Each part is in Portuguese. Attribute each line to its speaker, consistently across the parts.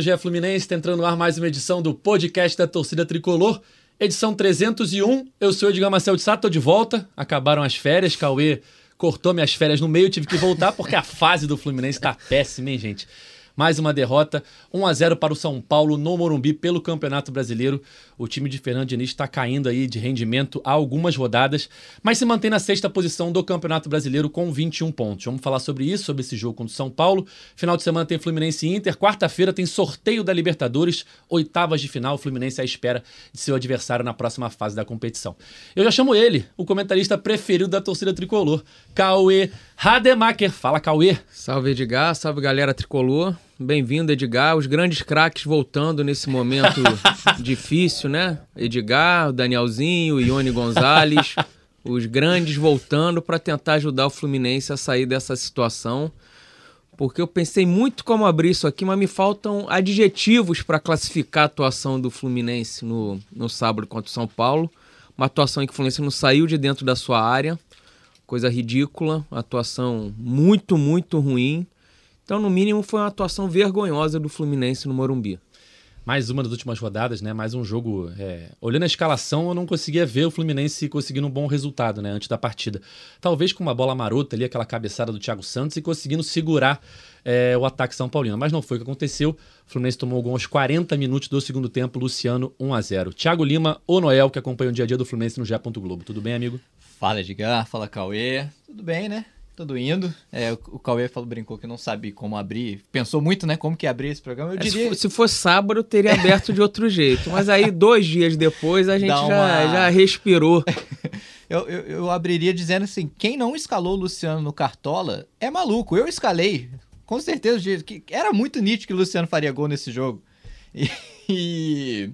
Speaker 1: Hoje é Fluminense, está entrando no ar mais uma edição do podcast da torcida tricolor. Edição 301. Eu sou o Edgar Marcel de Sá, tô de volta. Acabaram as férias, Cauê cortou minhas férias no meio, tive que voltar porque a fase do Fluminense tá péssima, hein, gente? Mais uma derrota, 1 a 0 para o São Paulo no Morumbi pelo Campeonato Brasileiro. O time de Fernando Diniz está caindo aí de rendimento há algumas rodadas, mas se mantém na sexta posição do Campeonato Brasileiro com 21 pontos. Vamos falar sobre isso, sobre esse jogo contra o São Paulo. Final de semana tem Fluminense e Inter. Quarta-feira tem sorteio da Libertadores, oitavas de final. O Fluminense à espera de seu adversário na próxima fase da competição. Eu já chamo ele, o comentarista preferido da torcida tricolor, Cauê Rademacher. Fala, Cauê.
Speaker 2: Salve, Edgar. Salve, galera tricolor. Bem-vindo, Edgar. Os grandes craques voltando nesse momento difícil, né? Edgar, Danielzinho, Ione Gonzalez. Os grandes voltando para tentar ajudar o Fluminense a sair dessa situação. Porque eu pensei muito como abrir isso aqui, mas me faltam adjetivos para classificar a atuação do Fluminense no, no sábado contra o São Paulo. Uma atuação em que o Fluminense não saiu de dentro da sua área. Coisa ridícula. Atuação muito, muito ruim então, no mínimo, foi uma atuação vergonhosa do Fluminense no Morumbi.
Speaker 1: Mais uma das últimas rodadas, né? Mais um jogo. É... Olhando a escalação, eu não conseguia ver o Fluminense conseguindo um bom resultado, né? Antes da partida. Talvez com uma bola marota ali, aquela cabeçada do Thiago Santos e conseguindo segurar é, o ataque São Paulino. Mas não foi o que aconteceu. O Fluminense tomou gol aos 40 minutos do segundo tempo. Luciano 1 a 0 Thiago Lima, o Noel, que acompanha o dia a dia do Fluminense no Gé. Globo. Tudo bem, amigo?
Speaker 3: Fala, Edgar. Fala, Cauê. Tudo bem, né? Tudo indo. É, o, Cauê falou, brincou que não sabe como abrir. Pensou muito, né? Como que abrir esse programa. Eu
Speaker 2: é, diria... Se, fosse sábado, teria aberto de outro jeito. Mas aí, dois dias depois, a gente uma... já, já respirou.
Speaker 3: eu, eu, eu, abriria dizendo assim: quem não escalou o Luciano no Cartola é maluco. Eu escalei. Com certeza, que era muito nítido que o Luciano faria gol nesse jogo. e... e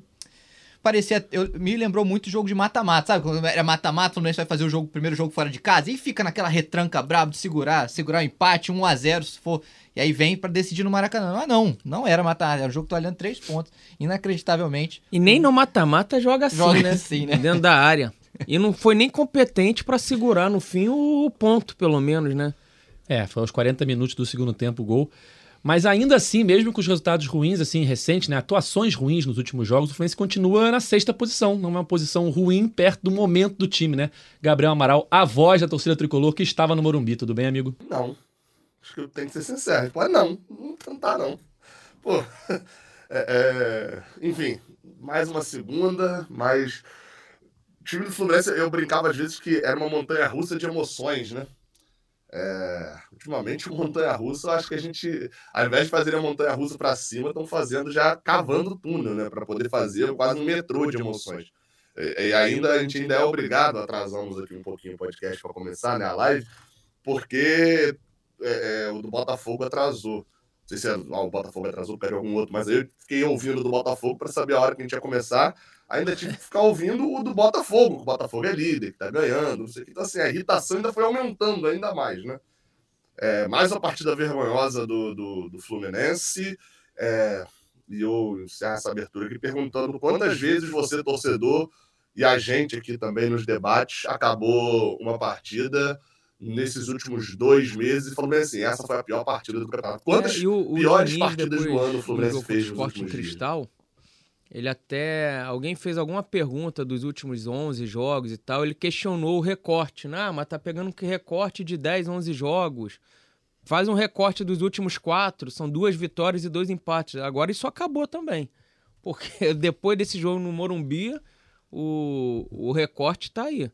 Speaker 3: parecia. Eu, me lembrou muito o jogo de mata-mata, sabe? Quando era mata-mata, o Fluminense vai fazer o jogo, o primeiro jogo fora de casa, e fica naquela retranca brabo de segurar, segurar o um empate, 1 a 0 se for. E aí vem para decidir no Maracanã. Mas não, não era mata-mata, era o jogo que olhando três pontos. Inacreditavelmente.
Speaker 2: E nem no mata-mata joga assim, joga né?
Speaker 3: assim, né?
Speaker 2: Dentro da área. E não foi nem competente para segurar no fim o ponto, pelo menos, né?
Speaker 1: É, foi aos 40 minutos do segundo tempo o gol. Mas ainda assim, mesmo com os resultados ruins, assim, recentes, né, atuações ruins nos últimos jogos, o Fluminense continua na sexta posição, numa posição ruim perto do momento do time, né? Gabriel Amaral, a voz da torcida tricolor que estava no Morumbi. Tudo bem, amigo?
Speaker 4: Não. Acho que eu tenho que ser sincero. Pô, não, não tá não. Pô, é, é, enfim, mais uma segunda, mas o time do Fluminense, eu brincava às vezes que era uma montanha russa de emoções, né? É, ultimamente, montanha-russa, acho que a gente, ao invés de fazer a montanha-russa para cima, estão fazendo já cavando o túnel, né? Para poder fazer quase um metrô de emoções. E, e, ainda a gente ainda é obrigado, atrasamos aqui um pouquinho o podcast para começar, né? A live, porque é, é, o do Botafogo atrasou. Não sei se é, ah, o Botafogo atrasou, pega algum outro, mas eu fiquei ouvindo do Botafogo para saber a hora que a gente ia começar ainda tive que ficar ouvindo o do Botafogo, o Botafogo é líder, que tá ganhando, não sei o que. Então, assim, a irritação ainda foi aumentando ainda mais, né? É, mais uma partida vergonhosa do, do, do Fluminense. É, e eu encerro essa abertura aqui perguntando quantas vezes você, torcedor, e a gente aqui também nos debates, acabou uma partida nesses últimos dois meses e falou bem assim, essa foi a pior partida do campeonato. Quantas é, o, o piores partidas do ano o Fluminense fez nos últimos
Speaker 2: Cristal,
Speaker 4: dias?
Speaker 2: Ele até. Alguém fez alguma pergunta dos últimos 11 jogos e tal. Ele questionou o recorte. Né? Ah, mas tá pegando que recorte de 10, 11 jogos. Faz um recorte dos últimos quatro. São duas vitórias e dois empates. Agora isso acabou também. Porque depois desse jogo no Morumbi, o, o recorte tá aí.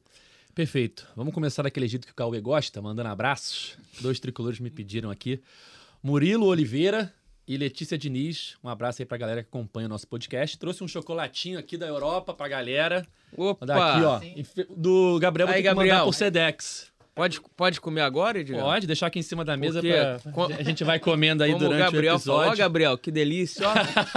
Speaker 1: Perfeito. Vamos começar daquele jeito que o Cauê gosta, mandando abraços. Dois tricolores me pediram aqui. Murilo Oliveira e Letícia Diniz. Um abraço aí pra galera que acompanha o nosso podcast. Trouxe um chocolatinho aqui da Europa pra galera.
Speaker 2: Opa!
Speaker 1: Daqui, ó. Sim. Do Gabriel, vou aí, ter que Gabriel. mandar por Sedex.
Speaker 2: Pode, pode comer agora, Edgar?
Speaker 1: Pode, deixar aqui em cima da mesa pra... A gente vai comendo aí durante o,
Speaker 2: Gabriel
Speaker 1: o episódio.
Speaker 2: Falou, Gabriel, que delícia,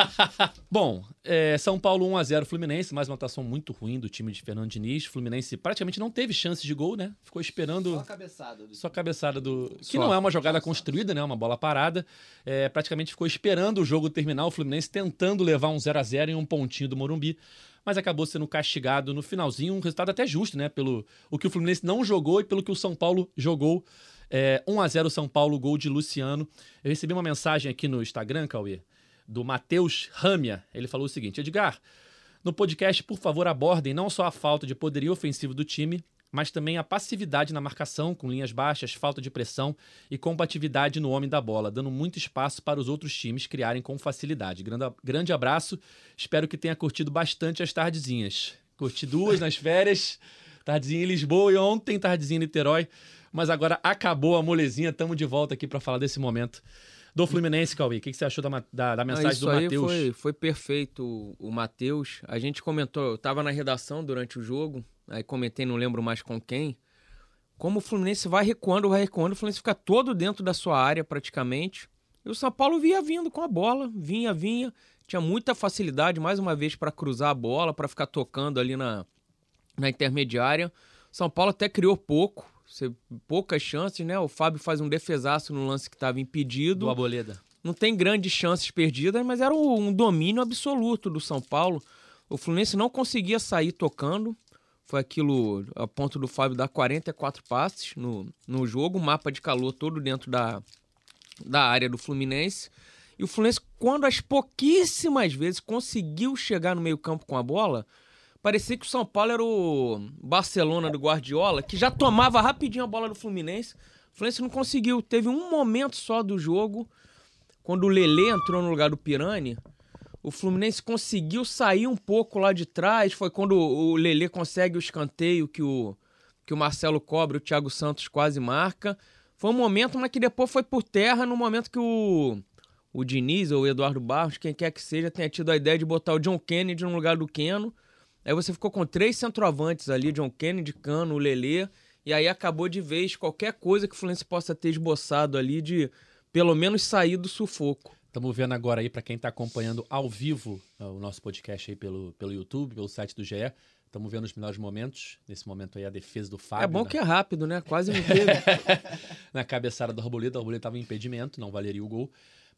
Speaker 1: Bom, é, São Paulo 1x0 Fluminense, mais uma atuação muito ruim do time de Fernando Diniz. Fluminense praticamente não teve chance de gol, né? Ficou esperando...
Speaker 3: Só a cabeçada. Do...
Speaker 1: Só a cabeçada do... Que não é uma jogada construída, né? Uma bola parada. É, praticamente ficou esperando o jogo terminar, o Fluminense tentando levar um 0x0 em um pontinho do Morumbi mas acabou sendo castigado no finalzinho, um resultado até justo, né? Pelo o que o Fluminense não jogou e pelo que o São Paulo jogou. É, 1 a 0 São Paulo, gol de Luciano. Eu recebi uma mensagem aqui no Instagram, Cauê, do Matheus Ramia. Ele falou o seguinte: Edgar, no podcast, por favor, abordem não só a falta de poderio ofensivo do time, mas também a passividade na marcação, com linhas baixas, falta de pressão e combatividade no homem da bola, dando muito espaço para os outros times criarem com facilidade. Grande abraço, espero que tenha curtido bastante as tardezinhas. Curti duas nas férias, tardezinha em Lisboa e ontem tardezinha em Niterói, mas agora acabou a molezinha, estamos de volta aqui para falar desse momento do Fluminense, Cauê. O que, você achou da, da, da mensagem do Matheus?
Speaker 2: Foi, foi perfeito o, o Matheus. A gente comentou, eu estava na redação durante o jogo, aí comentei, não lembro mais com quem, como o Fluminense vai recuando, vai recuando, o Fluminense fica todo dentro da sua área praticamente. E o São Paulo vinha vindo com a bola, vinha, vinha, tinha muita facilidade mais uma vez para cruzar a bola, para ficar tocando ali na, na intermediária. São Paulo até criou pouco, poucas chances, né? O Fábio faz um defesaço no lance que estava impedido.
Speaker 1: Do Aboleda.
Speaker 2: Não tem grandes chances perdidas, mas era um domínio absoluto do São Paulo. O Fluminense não conseguia sair tocando. Foi aquilo a ponto do Fábio dar 44 passes no, no jogo, mapa de calor todo dentro da, da área do Fluminense. E o Fluminense, quando as pouquíssimas vezes conseguiu chegar no meio-campo com a bola, parecia que o São Paulo era o Barcelona do Guardiola, que já tomava rapidinho a bola do Fluminense. O Fluminense não conseguiu. Teve um momento só do jogo, quando o Lele entrou no lugar do Pirani, o Fluminense conseguiu sair um pouco lá de trás. Foi quando o Lele consegue o escanteio que o, que o Marcelo cobre, o Thiago Santos quase marca. Foi um momento, mas que depois foi por terra no momento que o, o Diniz ou o Eduardo Barros, quem quer que seja, tenha tido a ideia de botar o John Kennedy no lugar do Keno. Aí você ficou com três centroavantes ali, John Kennedy, Cano, o Lelê, e aí acabou de vez qualquer coisa que o Fluminense possa ter esboçado ali de pelo menos sair do sufoco.
Speaker 1: Estamos vendo agora aí, para quem está acompanhando ao vivo uh, o nosso podcast aí pelo, pelo YouTube, pelo site do GE, estamos vendo os melhores momentos. Nesse momento aí, a defesa do Fábio.
Speaker 2: É bom
Speaker 1: né?
Speaker 2: que é rápido, né? Quase não teve.
Speaker 1: na cabeçada do Arboleda, o Arboleda estava em impedimento, não valeria o gol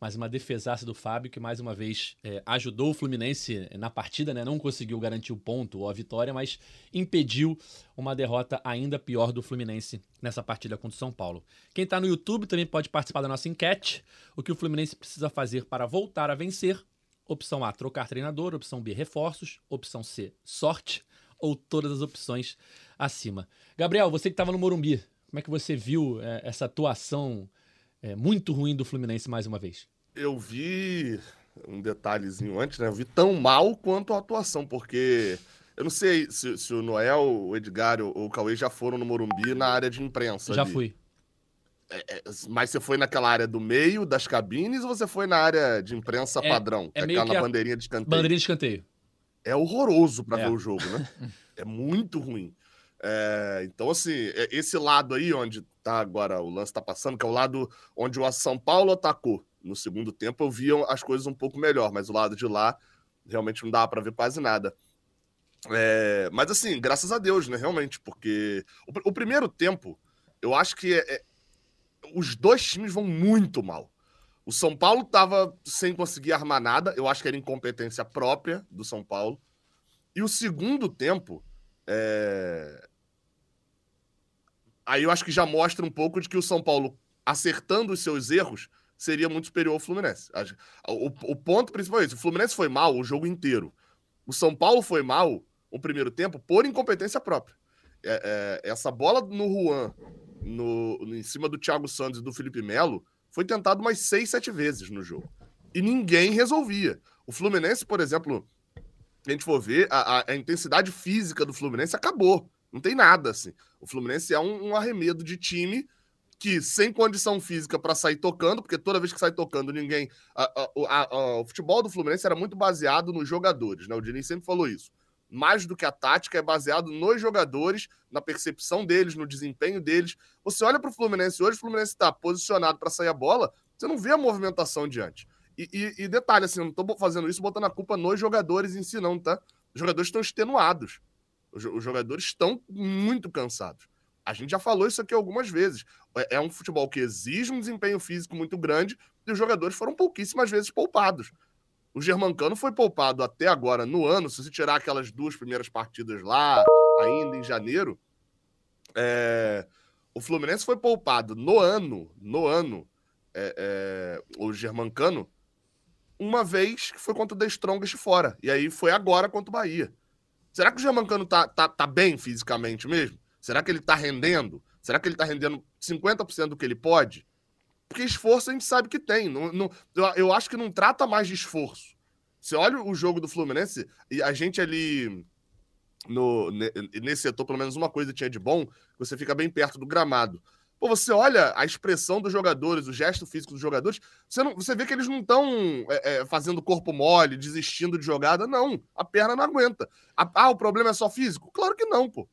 Speaker 1: mas uma defesaça do Fábio que mais uma vez é, ajudou o Fluminense na partida, né? Não conseguiu garantir o ponto ou a vitória, mas impediu uma derrota ainda pior do Fluminense nessa partida contra o São Paulo. Quem está no YouTube também pode participar da nossa enquete. O que o Fluminense precisa fazer para voltar a vencer? Opção A, trocar treinador. Opção B, reforços. Opção C, sorte. Ou todas as opções acima. Gabriel, você que estava no Morumbi, como é que você viu é, essa atuação é, muito ruim do Fluminense mais uma vez?
Speaker 4: Eu vi um detalhezinho antes, né? Eu vi tão mal quanto a atuação, porque eu não sei se, se o Noel, o Edgar ou o Cauê já foram no Morumbi na área de imprensa.
Speaker 1: Já
Speaker 4: ali.
Speaker 1: fui.
Speaker 4: É, é, mas você foi naquela área do meio das cabines ou você foi na área de imprensa é, padrão?
Speaker 1: É,
Speaker 4: é
Speaker 1: meio
Speaker 4: aquela
Speaker 1: que
Speaker 4: bandeirinha de escanteio.
Speaker 1: Bandeirinha de escanteio.
Speaker 4: É horroroso para é. ver o jogo, né? é muito ruim. É, então, assim, é, esse lado aí onde tá agora o lance tá passando, que é o lado onde o São Paulo atacou no segundo tempo, eu via as coisas um pouco melhor, mas o lado de lá realmente não dava para ver quase nada. É, mas assim, graças a Deus, né? Realmente, porque o, o primeiro tempo, eu acho que é, é, os dois times vão muito mal. O São Paulo tava sem conseguir armar nada, eu acho que era incompetência própria do São Paulo. E o segundo tempo, é, Aí eu acho que já mostra um pouco de que o São Paulo, acertando os seus erros, seria muito superior ao Fluminense. O, o ponto principal é esse: o Fluminense foi mal o jogo inteiro. O São Paulo foi mal o primeiro tempo por incompetência própria. É, é, essa bola no Juan, no, em cima do Thiago Santos e do Felipe Melo, foi tentado umas seis, sete vezes no jogo. E ninguém resolvia. O Fluminense, por exemplo, a gente for ver, a, a, a intensidade física do Fluminense acabou. Não tem nada, assim. O Fluminense é um, um arremedo de time que, sem condição física para sair tocando, porque toda vez que sai tocando, ninguém. A, a, o futebol do Fluminense era muito baseado nos jogadores, né? O Diniz sempre falou isso. Mais do que a tática, é baseado nos jogadores, na percepção deles, no desempenho deles. Você olha para o Fluminense hoje, o Fluminense está posicionado para sair a bola, você não vê a movimentação diante. E, e, e detalhe, assim, eu não estou fazendo isso botando a culpa nos jogadores em si, não, tá? Os jogadores estão extenuados. Os jogadores estão muito cansados. A gente já falou isso aqui algumas vezes. É, é um futebol que exige um desempenho físico muito grande e os jogadores foram pouquíssimas vezes poupados. O Germancano foi poupado até agora no ano, se você tirar aquelas duas primeiras partidas lá, ainda em janeiro. É... O Fluminense foi poupado no ano, no ano, é, é... o Germancano, uma vez que foi contra o The Strongest fora. E aí foi agora contra o Bahia. Será que o Germancano tá, tá, tá bem fisicamente mesmo? Será que ele tá rendendo? Será que ele tá rendendo 50% do que ele pode? Porque esforço a gente sabe que tem. Não, não, eu, eu acho que não trata mais de esforço. Você olha o jogo do Fluminense e a gente ali no, nesse setor, pelo menos uma coisa tinha de bom, você fica bem perto do gramado. Pô, você olha a expressão dos jogadores, o gesto físico dos jogadores, você, não, você vê que eles não estão é, é, fazendo corpo mole, desistindo de jogada. Não, a perna não aguenta. ah, o problema é só físico? Claro que não, pô.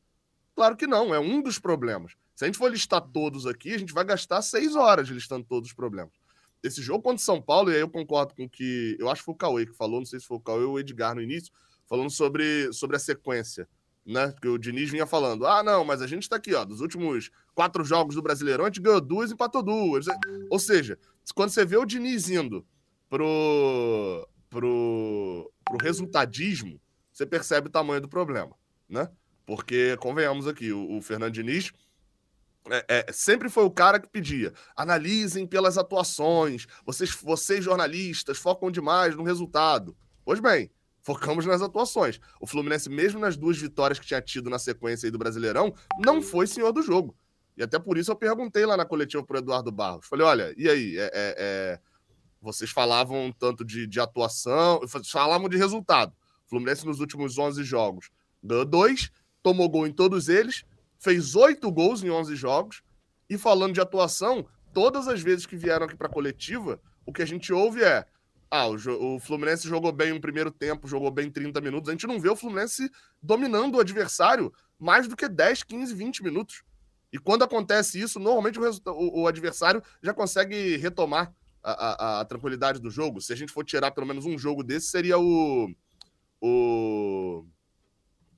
Speaker 4: Claro que não, é um dos problemas. Se a gente for listar todos aqui, a gente vai gastar seis horas listando todos os problemas. Esse jogo contra São Paulo, e aí eu concordo com o que. Eu acho que foi o Cauê que falou, não sei se foi o Cauê ou o Edgar no início, falando sobre, sobre a sequência né? Porque o Diniz vinha falando: ah, não, mas a gente tá aqui, ó, dos últimos quatro jogos do Brasileirão, a gente ganhou duas e empatou duas. Ou seja, quando você vê o Diniz indo pro, pro, pro resultadismo, você percebe o tamanho do problema, né? Porque, convenhamos aqui, o, o Fernando Diniz. É, é, sempre foi o cara que pedia: analisem pelas atuações, vocês, vocês jornalistas focam demais no resultado. Pois bem, Focamos nas atuações. O Fluminense, mesmo nas duas vitórias que tinha tido na sequência do Brasileirão, não foi senhor do jogo. E até por isso eu perguntei lá na coletiva pro Eduardo Barros. Falei, olha, e aí? É, é, é... Vocês falavam tanto de, de atuação, falavam de resultado. O Fluminense nos últimos 11 jogos ganhou dois, tomou gol em todos eles, fez oito gols em 11 jogos. E falando de atuação, todas as vezes que vieram aqui para coletiva, o que a gente ouve é ah, o, o, Fluminense jogou bem um primeiro tempo, jogou bem 30 minutos. A gente não vê o Fluminense dominando o adversário mais do que 10, 15, 20 minutos. E quando acontece isso, normalmente o, o, o adversário já consegue retomar a, a, a, tranquilidade do jogo. Se a gente for tirar pelo menos um jogo desse, seria o, o,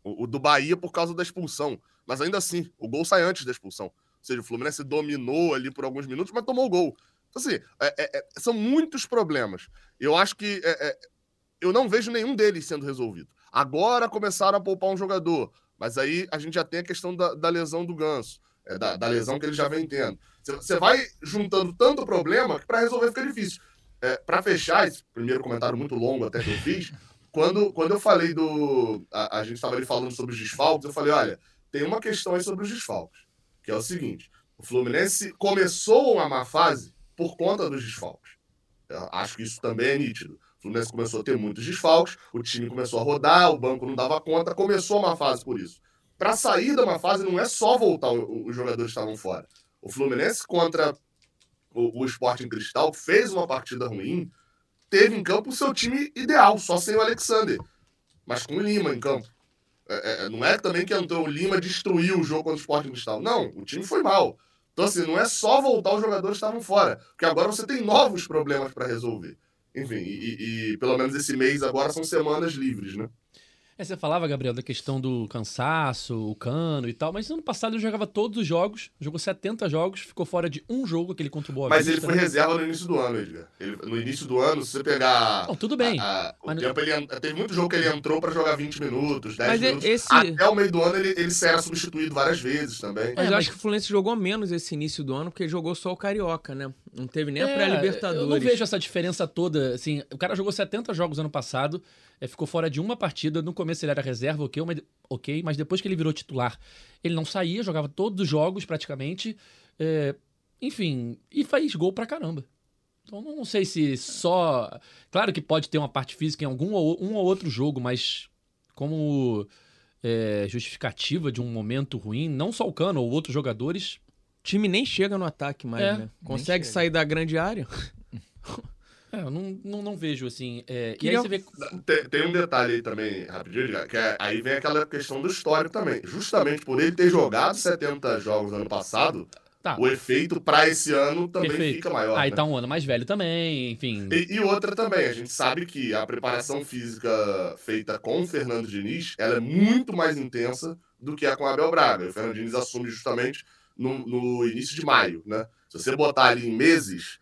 Speaker 4: o do Bahia por causa da expulsão. Mas ainda assim, o gol sai antes da expulsão. Ou seja, o Fluminense dominou ali por alguns minutos, mas tomou o gol. Então, assim, é, é, é, são muitos problemas. Eu acho que é, é, eu não vejo nenhum deles sendo resolvido. Agora começaram a poupar um jogador, mas aí a gente já tem a questão da, da lesão do Ganso, é, da, da, lesão que ele já vem tendo. Você vai juntando tanto problema que para resolver fica difícil. para fechar, esse primeiro comentário muito longo até que eu fiz, quando, quando eu falei do. A, a gente estava ali falando sobre os desfalques, eu falei: olha, tem uma questão aí sobre os desfalques, que é o seguinte: o Fluminense começou uma má fase por conta dos desfalques. Eu acho que isso também é nítido. O Fluminense começou a ter muitos desfalques, o time começou a rodar, o banco não dava conta, começou uma fase por isso. Para sair de uma fase não é só voltar, os jogadores estavam fora. O Fluminense contra o, o Sporting Cristal fez uma partida ruim, teve em campo o seu time ideal, só sem o Alexander, mas com o Lima em campo. É, é, não é também que entrou o Lima destruiu o jogo contra o Sporting Cristal. Não, o time foi mal. Então, assim, não é só voltar os jogadores que estavam fora, porque agora você tem novos problemas para resolver. Enfim, e, e, pelo menos esse mês agora são semanas livres, né?
Speaker 1: É, você falava, Gabriel, da questão do cansaço, o cano e tal, mas ano passado ele jogava todos os jogos, jogou 70 jogos, ficou fora de um jogo, aquele contra o Boa
Speaker 4: Mas ele foi né? reserva no início do ano, Edgar. Ele, no início do ano, se você pegar.
Speaker 1: Não, tudo bem.
Speaker 4: A, a, o mas tempo, ele, teve muito jogo que ele entrou para jogar 20 minutos, 10
Speaker 2: mas
Speaker 4: minutos.
Speaker 2: Esse...
Speaker 4: Até o meio do ano ele, ele era substituído várias vezes também.
Speaker 2: Mas é, eu acho que o Fluminense jogou menos esse início do ano, porque jogou só o Carioca, né? Não teve nem a é, pré-Libertadores.
Speaker 1: Eu não vejo essa diferença toda. Assim, o cara jogou 70 jogos ano passado, é, ficou fora de uma partida. No começo ele era reserva, ok mas, ok, mas depois que ele virou titular, ele não saía, jogava todos os jogos praticamente. É, enfim, e faz gol pra caramba. Então não sei se só. Claro que pode ter uma parte física em algum ou, um ou outro jogo, mas como é, justificativa de um momento ruim, não só o Cano ou outros jogadores.
Speaker 2: O time nem chega no ataque mais, é, né? Consegue sair da grande área.
Speaker 1: É, eu não, não, não vejo assim. É,
Speaker 4: e aí você vê. Tem, tem, um detalhe aí também, rapidinho, que é, aí vem aquela questão do histórico também. Justamente por ele ter jogado 70 jogos no ano passado, tá. o efeito para esse ano também Perfeito. fica maior.
Speaker 1: Aí
Speaker 4: né?
Speaker 1: tá um ano mais velho também, enfim.
Speaker 4: E, e, outra também, a gente sabe que a preparação física feita com o Fernando Diniz ela é muito mais intensa do que a com o Abel Braga. O Fernando Diniz assume justamente no, no início de maio, né? Se você botar ali em meses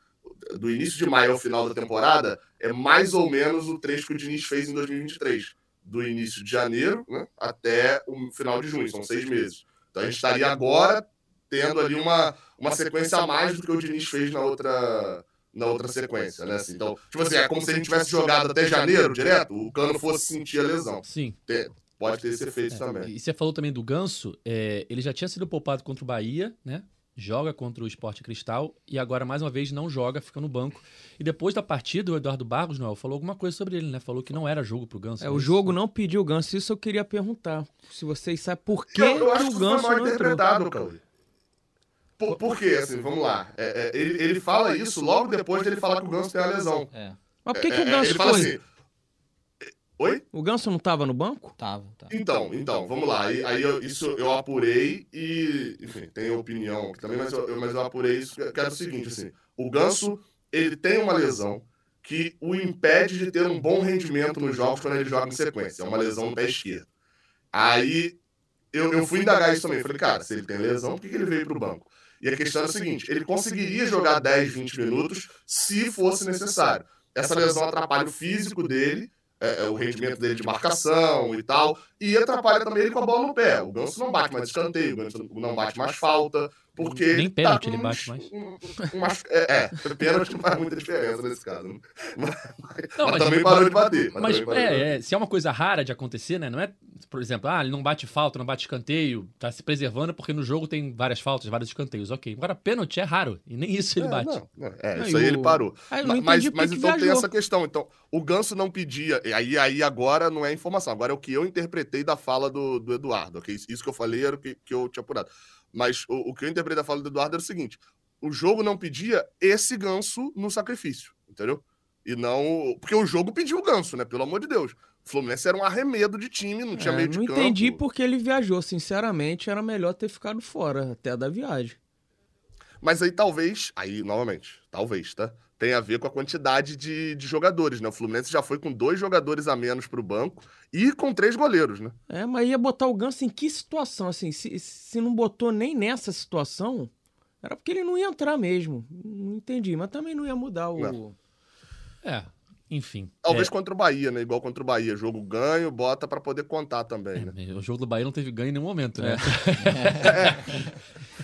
Speaker 4: do início de maio ao final da temporada é mais ou menos o trecho que o Diniz fez em 2023. Do início de janeiro né, até o final de junho, são seis meses. Então a gente estaria agora tendo ali uma, uma sequência a mais do que o Diniz fez na outra, na outra sequência, né? Assim, então, tipo assim, é como se a gente tivesse jogado até janeiro direto, o Cano fosse sentir a lesão.
Speaker 1: Sim.
Speaker 4: Tem- pode ter esse efeito
Speaker 1: É,
Speaker 4: também.
Speaker 1: E você falou também do Ganso, é, ele já tinha sido poupado contra o Bahia, né? Joga contra o Esporte Cristal e agora, mais uma vez, não joga, fica no banco. E depois da partida, o Eduardo Barros, Noel, falou alguma coisa sobre ele, né? Falou que não era jogo pro Ganso.
Speaker 2: É,
Speaker 1: né?
Speaker 2: o jogo não pediu o Ganso, isso eu queria perguntar. Se vocês sabem por que,
Speaker 4: eu, eu
Speaker 2: que
Speaker 4: acho
Speaker 2: o
Speaker 4: que foi
Speaker 2: Ganso
Speaker 4: mal
Speaker 2: não entrou.
Speaker 4: interpretado, Cauê. Por, por quê? Assim, vamos lá. É, é, ele, ele fala isso logo depois de ele falar que o Ganso tem a lesão.
Speaker 3: É,
Speaker 2: Mas por que, que
Speaker 4: É,
Speaker 2: o
Speaker 4: é,
Speaker 2: Ganso
Speaker 4: ele fala
Speaker 2: foi?
Speaker 4: assim. Oi?
Speaker 2: O Ganso não tava no banco?
Speaker 3: tava, tava.
Speaker 4: Então, então, vamos lá. Aí, aí eu- isso eu apurei e, enfim, tenho opinião aqui também, mas eu, mas eu apurei isso, que era o seguinte, assim, o Ganso, ele tem uma lesão que o impede de ter um bom rendimento nos jogos quando ele joga em sequência, é uma lesão no pé esquerdo. Aí, eu, eu fui indagar isso também, falei, cara, se ele tem lesão, por que que ele veio pro banco? E a questão é a seguinte, ele conseguiria jogar 10, 20 minutos se fosse necessário. Essa lesão atrapalha o físico dele, é, é, o rendimento dele de marcação e tal, e atrapalha também ele com a bola no pé. O Ganso não bate mais escanteio, o Ganso não bate mais falta, porque...
Speaker 1: Nem
Speaker 4: ele
Speaker 1: pênalti
Speaker 4: tá
Speaker 1: ele bate mais.
Speaker 4: um- um- umas- é, é, pênalti não faz muita diferença nesse caso. né? Mas,
Speaker 1: Não,
Speaker 4: mas
Speaker 1: mas-
Speaker 4: também parou de bater.
Speaker 1: Mas
Speaker 4: bater.
Speaker 1: é, é, se é uma coisa rara de acontecer, né? Não é, por exemplo, ah, ele não bate falta, não bate escanteio, tá se preservando porque no jogo tem várias faltas, vários escanteios, ok. Agora, pênalti é raro, e nem isso ele
Speaker 4: É,
Speaker 1: bate.
Speaker 4: não, não, é,
Speaker 2: Não,
Speaker 4: isso aí
Speaker 2: o-
Speaker 4: ele parou.
Speaker 2: Ah,
Speaker 4: mas mas então tem
Speaker 2: viajou.
Speaker 4: essa questão. Então, o Ganso não pedia. e Aí, aí agora não é informação, agora é o que eu interpretei da fala do, do Eduardo. ok? Isso- Isso que eu falei era o que, que eu tinha apurado. Mas o, o que eu interpretei da fala do Eduardo era o seguinte: o jogo não pedia esse ganso no sacrifício, entendeu? E não. Porque o jogo pediu o ganso, né? Pelo amor de Deus. O Fluminense era um arremedo de time, não tinha
Speaker 2: É,
Speaker 4: meio de
Speaker 2: não
Speaker 4: campo.
Speaker 2: entendi por que ele viajou. Sinceramente, era melhor ter ficado fora até da viagem.
Speaker 4: Mas aí talvez, aí novamente, talvez, tá? Tem a ver com a quantidade de, de jogadores, né? O Fluminense já foi com dois jogadores a menos pro banco e com três goleiros, né?
Speaker 2: É, mas ia botar o Ganso em que situação? Assim, se, se não botou nem nessa situação, era porque ele não ia entrar mesmo. Não entendi, mas também não ia mudar o.
Speaker 4: Não.
Speaker 1: É, enfim.
Speaker 4: Talvez
Speaker 1: É,
Speaker 4: contra o Bahia, né? Igual contra o Bahia. Jogo ganho, bota pra poder contar também, né?
Speaker 1: é, o jogo do Bahia não teve ganho em nenhum momento, né?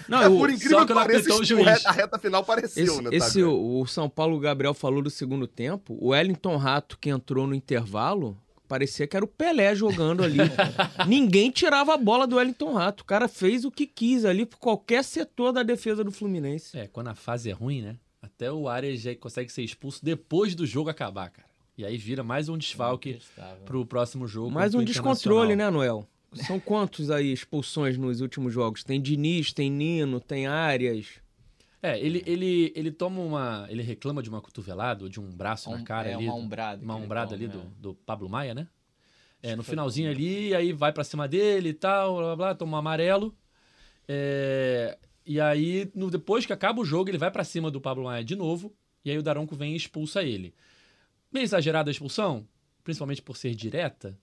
Speaker 2: Não,
Speaker 4: É,
Speaker 2: o-
Speaker 4: por incrível
Speaker 1: só
Speaker 4: que
Speaker 1: quando
Speaker 4: pareça, a reta final pareceu,
Speaker 2: Esse,
Speaker 4: né?
Speaker 2: esse
Speaker 4: tá,
Speaker 2: o, São Paulo Gabriel falou do segundo tempo. O Wellington Rato, que entrou no intervalo, parecia que era o Pelé jogando ali. Ninguém tirava a bola do Wellington Rato. O cara fez o que quis ali por qualquer setor da defesa do Fluminense.
Speaker 1: É, quando a fase é ruim, né? Até o Arias já consegue ser expulso depois do jogo acabar, cara. E aí vira mais um desfalque
Speaker 3: Inacreditável.
Speaker 1: pro próximo jogo.
Speaker 2: Mais um
Speaker 1: o
Speaker 2: descontrole, né, Noel? São quantos aí expulsões nos últimos jogos? Tem Diniz, tem Nino, tem Arias.
Speaker 1: É, ele, ele, ele toma uma. Ele reclama de uma cotovelada, ou de um braço na
Speaker 3: Um-
Speaker 1: cara
Speaker 3: é,
Speaker 1: ali.
Speaker 3: uma ombrada
Speaker 1: Uma
Speaker 3: ele
Speaker 1: ombrada ali
Speaker 3: é.
Speaker 1: do, do Pablo Maia, né? É, no finalzinho ali, aí vai pra cima dele e tal, blá blá blá, toma um amarelo. É, e aí, no, depois que acaba o jogo, ele vai pra cima do Pablo Maia de novo. E aí o Daronco vem e expulsa ele. Meio exagerada a expulsão, principalmente por ser direta.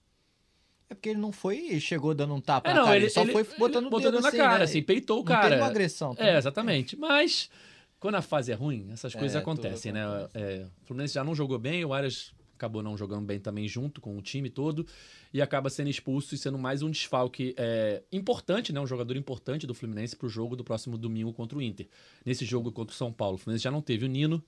Speaker 3: É porque ele não foi e chegou dando um tapa
Speaker 1: É,
Speaker 3: na
Speaker 1: não,
Speaker 3: cara,
Speaker 1: ele,
Speaker 3: ele só
Speaker 1: ele-
Speaker 3: foi botando
Speaker 1: ele
Speaker 3: dedo
Speaker 1: na
Speaker 3: assim,
Speaker 1: cara,
Speaker 3: né?
Speaker 1: assim, peitou o
Speaker 3: Não
Speaker 1: cara.
Speaker 3: teve uma agressão.
Speaker 1: É,
Speaker 3: também.
Speaker 1: exatamente. Mas quando a fase é ruim, essas coisas
Speaker 3: É,
Speaker 1: acontecem,
Speaker 3: tudo
Speaker 1: né?
Speaker 3: acontece.
Speaker 1: É, o Fluminense já não jogou bem, o Arias acabou não jogando bem também junto com o time todo e acaba sendo expulso e sendo mais um desfalque é, importante, né? Um jogador importante do Fluminense pro jogo do próximo domingo contra o Inter. Nesse jogo contra o São Paulo, o Fluminense já não teve o Nino,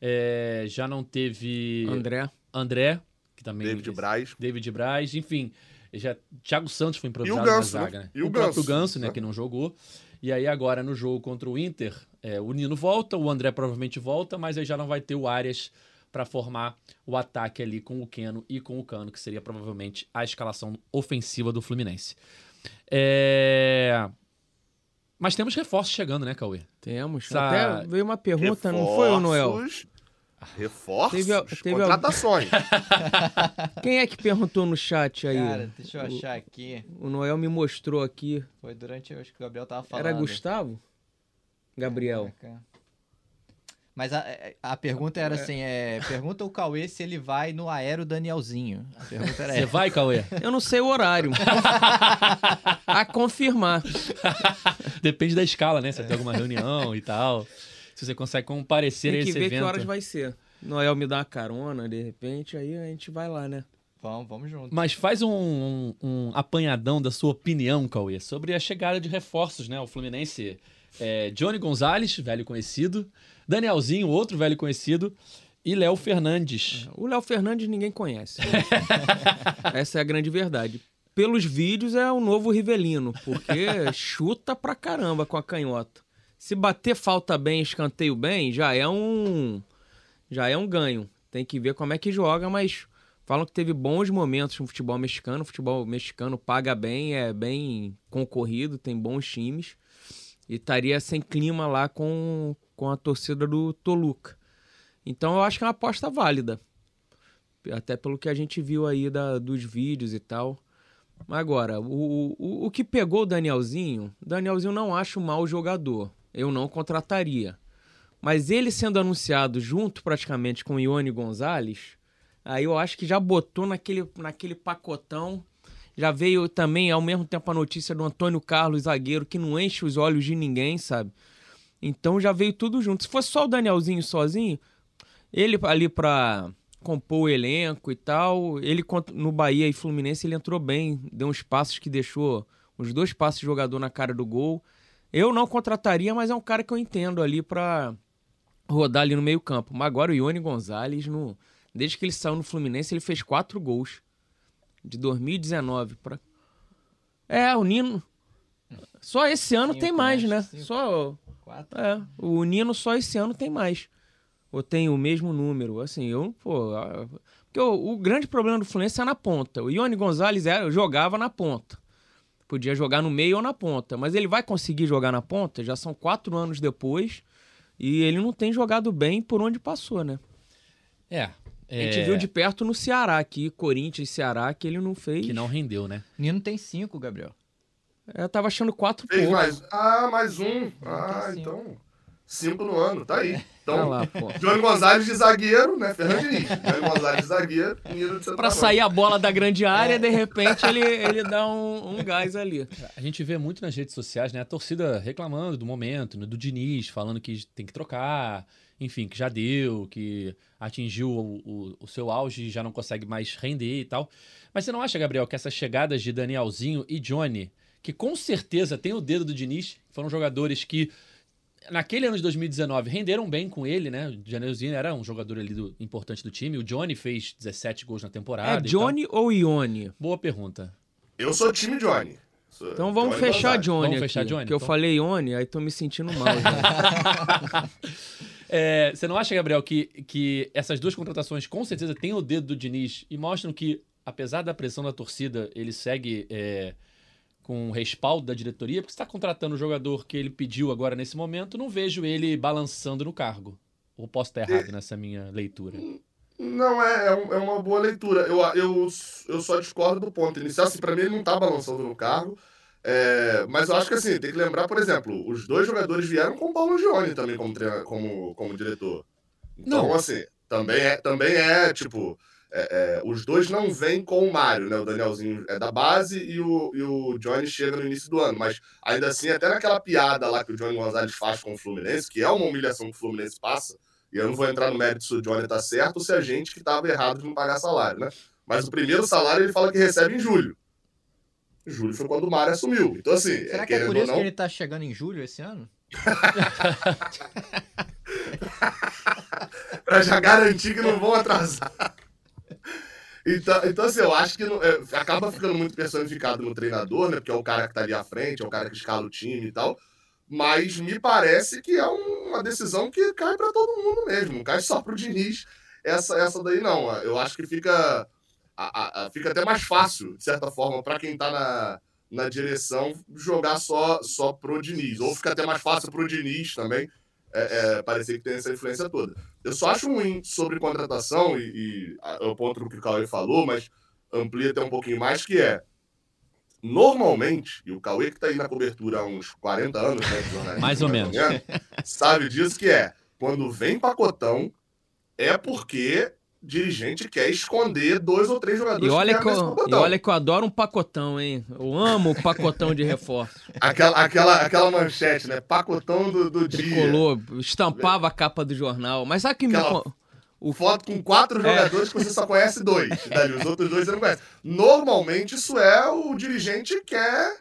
Speaker 1: é, já não teve
Speaker 2: André.
Speaker 1: André, que também
Speaker 4: David Braz.
Speaker 1: David Braz, enfim. Já, Thiago Santos foi improvisado
Speaker 4: Ganso,
Speaker 1: na
Speaker 4: né?
Speaker 1: zaga, né?
Speaker 4: E o
Speaker 1: próprio
Speaker 4: Ganso,
Speaker 1: Ganso, né,
Speaker 4: né?
Speaker 1: que não jogou. E aí agora no jogo contra o Inter, é, o Nino volta, o André provavelmente volta, mas aí já não vai ter o Arias para formar o ataque ali com o Keno e com o Cano, que seria provavelmente a escalação ofensiva do Fluminense. É... Mas temos reforços chegando, né, Cauê?
Speaker 2: Temos.
Speaker 1: Essa-
Speaker 2: Até veio uma pergunta, não foi, ô Noel?
Speaker 4: Reforços, Reforços,
Speaker 2: Teve a- teve a-
Speaker 4: contratações.
Speaker 2: Quem é que perguntou no chat aí?
Speaker 3: Cara, deixa eu achar aqui.
Speaker 2: O Noel me mostrou aqui.
Speaker 3: Foi durante, eu acho que o Gabriel tava falando.
Speaker 2: Era Gustavo? Gabriel.
Speaker 3: Caraca. Mas a, a pergunta era assim, é, pergunta o Cauê se ele vai no Aero Danielzinho. A pergunta era
Speaker 1: Você
Speaker 3: essa.
Speaker 1: vai, Cauê?
Speaker 2: Eu não sei o horário. a confirmar.
Speaker 1: Depende da escala, né? Se vai ter alguma reunião e tal. Se você consegue comparecer
Speaker 2: Tem
Speaker 1: a
Speaker 2: que
Speaker 1: esse
Speaker 2: ver
Speaker 1: evento.
Speaker 2: que horas vai ser. Noel me dá uma carona, de repente, aí a gente vai lá, né?
Speaker 3: Vamos, vamos junto.
Speaker 1: Mas faz um, um- um apanhadão da sua opinião, Cauê, sobre a chegada de reforços, né? O Fluminense É, Johnny Gonzalez, velho conhecido. Danielzinho, outro velho conhecido. E Léo Fernandes.
Speaker 2: O Léo Fernandes ninguém conhece. né? Essa é a grande verdade. Pelos vídeos é o novo Rivelino, porque chuta pra caramba com a canhota. Se bater falta bem, escanteio bem, já é um já é um ganho. Tem que ver como é que joga, mas falam que teve bons momentos no futebol mexicano. O futebol mexicano paga bem, é bem concorrido, tem bons times. E estaria sem clima lá com, com a torcida do Toluca. Então eu acho que é uma aposta válida. Até pelo que a gente viu aí da, dos vídeos e tal. Agora, o, o, o que pegou o Danielzinho, Danielzinho não acho mau jogador. Eu não contrataria. Mas ele sendo anunciado junto praticamente com Ione Gonzalez, aí eu acho que já botou naquele, naquele pacotão. Já veio também ao mesmo tempo a notícia do Antônio Carlos, zagueiro, que não enche os olhos de ninguém, sabe? Então já veio tudo junto. Se fosse só o Danielzinho sozinho, ele ali pra compor o elenco e tal, ele no Bahia e Fluminense ele entrou bem, deu uns passos que deixou uns dois passos de jogador na cara do gol. Eu não contrataria, mas é um cara que eu entendo ali pra rodar ali no meio campo. Mas agora o Ione Gonzalez, no, desde que ele saiu no Fluminense, ele fez quatro gols. De 2019 pra... É, o Nino... Só esse ano
Speaker 3: Cinco,
Speaker 2: tem mais,
Speaker 3: né?
Speaker 2: né?
Speaker 3: Cinco.
Speaker 2: Só...
Speaker 3: Quatro.
Speaker 2: É, o Nino só esse ano tem mais. Ou tem o mesmo número. Assim, eu, pô. Porque o, o grande problema do Fluminense é na ponta. O Ione Gonzalez era, jogava na ponta. Podia jogar no meio ou na ponta. Mas ele vai conseguir jogar na ponta? Já são quatro anos depois. E ele não tem jogado bem por onde passou, né?
Speaker 1: É.
Speaker 2: A gente viu de perto no Ceará aqui, Corinthians e Ceará, que ele não fez.
Speaker 1: Que não rendeu, né?
Speaker 3: Nino tem cinco, Gabriel.
Speaker 2: Eu tava achando quatro
Speaker 4: Fez
Speaker 2: pouco.
Speaker 4: mais. Ah, mais um. Ah,
Speaker 3: cinco.
Speaker 4: então. Cinco no ano, tá aí.
Speaker 2: Olha
Speaker 4: Então,
Speaker 2: lá, pô.
Speaker 4: Johnny Gonzalez de zagueiro, né? Fernando Diniz. Johnny Gonzalez de zagueiro, Nino de
Speaker 2: Pra sair a bola da grande área, de repente ele, ele dá um, um gás ali.
Speaker 1: A gente vê muito nas redes sociais, né? A torcida reclamando do momento, né, do Diniz, falando que tem que trocar, enfim, que já deu, que atingiu o, o- o seu auge e já não consegue mais render e tal. Mas você não acha, Gabriel, que essas chegadas de Danielzinho e Johnny, que com certeza tem o dedo do Diniz, foram jogadores que naquele ano de 2019 renderam bem com ele, né? O Danielzinho era um jogador ali do- importante do time, o Johnny fez 17 gols na temporada.
Speaker 2: É
Speaker 1: e tal.
Speaker 2: Johnny ou Ione?
Speaker 1: Boa pergunta.
Speaker 4: Eu sou time Johnny. Sou
Speaker 2: Então vamos
Speaker 4: Johnny
Speaker 2: fechar. Johnny
Speaker 1: Vamos
Speaker 2: aqui.
Speaker 1: fechar Johnny,
Speaker 2: Que eu
Speaker 1: então.
Speaker 2: falei Ione, aí tô me sentindo mal.
Speaker 1: É, você não acha, Gabriel, que, que essas duas contratações com certeza têm o dedo do Diniz e mostram que, apesar da pressão da torcida, ele segue é, com o respaldo da diretoria? Porque você está contratando o jogador que ele pediu agora nesse momento, não vejo ele balançando no cargo. Ou posso estar errado nessa minha leitura?
Speaker 4: Não, é, é, é uma boa leitura. Eu, eu, eu só discordo do ponto inicial. Assim, pra mim, ele não tá balançando no cargo. É, mas eu acho que assim, tem que lembrar, por exemplo, os dois jogadores vieram com o Paulo Gione também como, como, como diretor. Então,
Speaker 1: Não.
Speaker 4: assim, também é, também é tipo. é, é, os dois não vêm com o Mário, né? O Danielzinho é da base e o, e o Johnny chega no início do ano. Mas ainda assim, até naquela piada lá que o Johnny Gonzalez faz com o Fluminense, que é uma humilhação que o Fluminense passa, e eu não vou entrar no mérito se o Johnny tá certo ou se a gente que tava errado de não pagar salário, né? Mas o primeiro salário ele fala que recebe em julho. Julho foi quando o Mário assumiu. Então, assim.
Speaker 3: Será que é por isso
Speaker 4: não,
Speaker 3: que ele tá chegando em julho esse ano?
Speaker 4: pra já garantir que não vão atrasar. Então, então assim, eu acho que não- é, acaba ficando muito personificado no treinador, né? Porque é o cara que tá ali à frente, é o cara que escala o time e tal. Mas me parece que é um- uma decisão que cai pra todo mundo mesmo, não cai só pro Diniz. Essa, essa daí não. Eu acho que fica, a- a- fica até mais fácil, de certa forma, pra quem tá na, na direção jogar só, só pro Diniz. Ou fica até mais fácil pro Diniz também é, é, parecer que tem essa influência toda. Eu só acho ruim sobre contratação, e, e é o ponto que o Cauê falou, mas amplia até um pouquinho mais, que é, normalmente, e o Cauê que tá aí na cobertura há uns 40 anos, né,
Speaker 1: Mais ou menos.
Speaker 4: sabe disso que é, quando vem pacotão, é porque dirigente quer esconder dois ou três jogadores
Speaker 2: E olha,
Speaker 4: que
Speaker 2: que eu, e olha que eu adoro um pacotão, hein? Eu amo o pacotão de reforço.
Speaker 4: Aquela, aquela, aquela manchete, né, pacotão do, do dia.
Speaker 2: Tricolor, estampava a capa do jornal. Mas sabe que me.
Speaker 4: Aquela-
Speaker 2: con-
Speaker 4: o foto com quatro
Speaker 2: É.
Speaker 4: jogadores que você só conhece dois. Dali, os outros dois você não conhece. Normalmente isso é o dirigente quer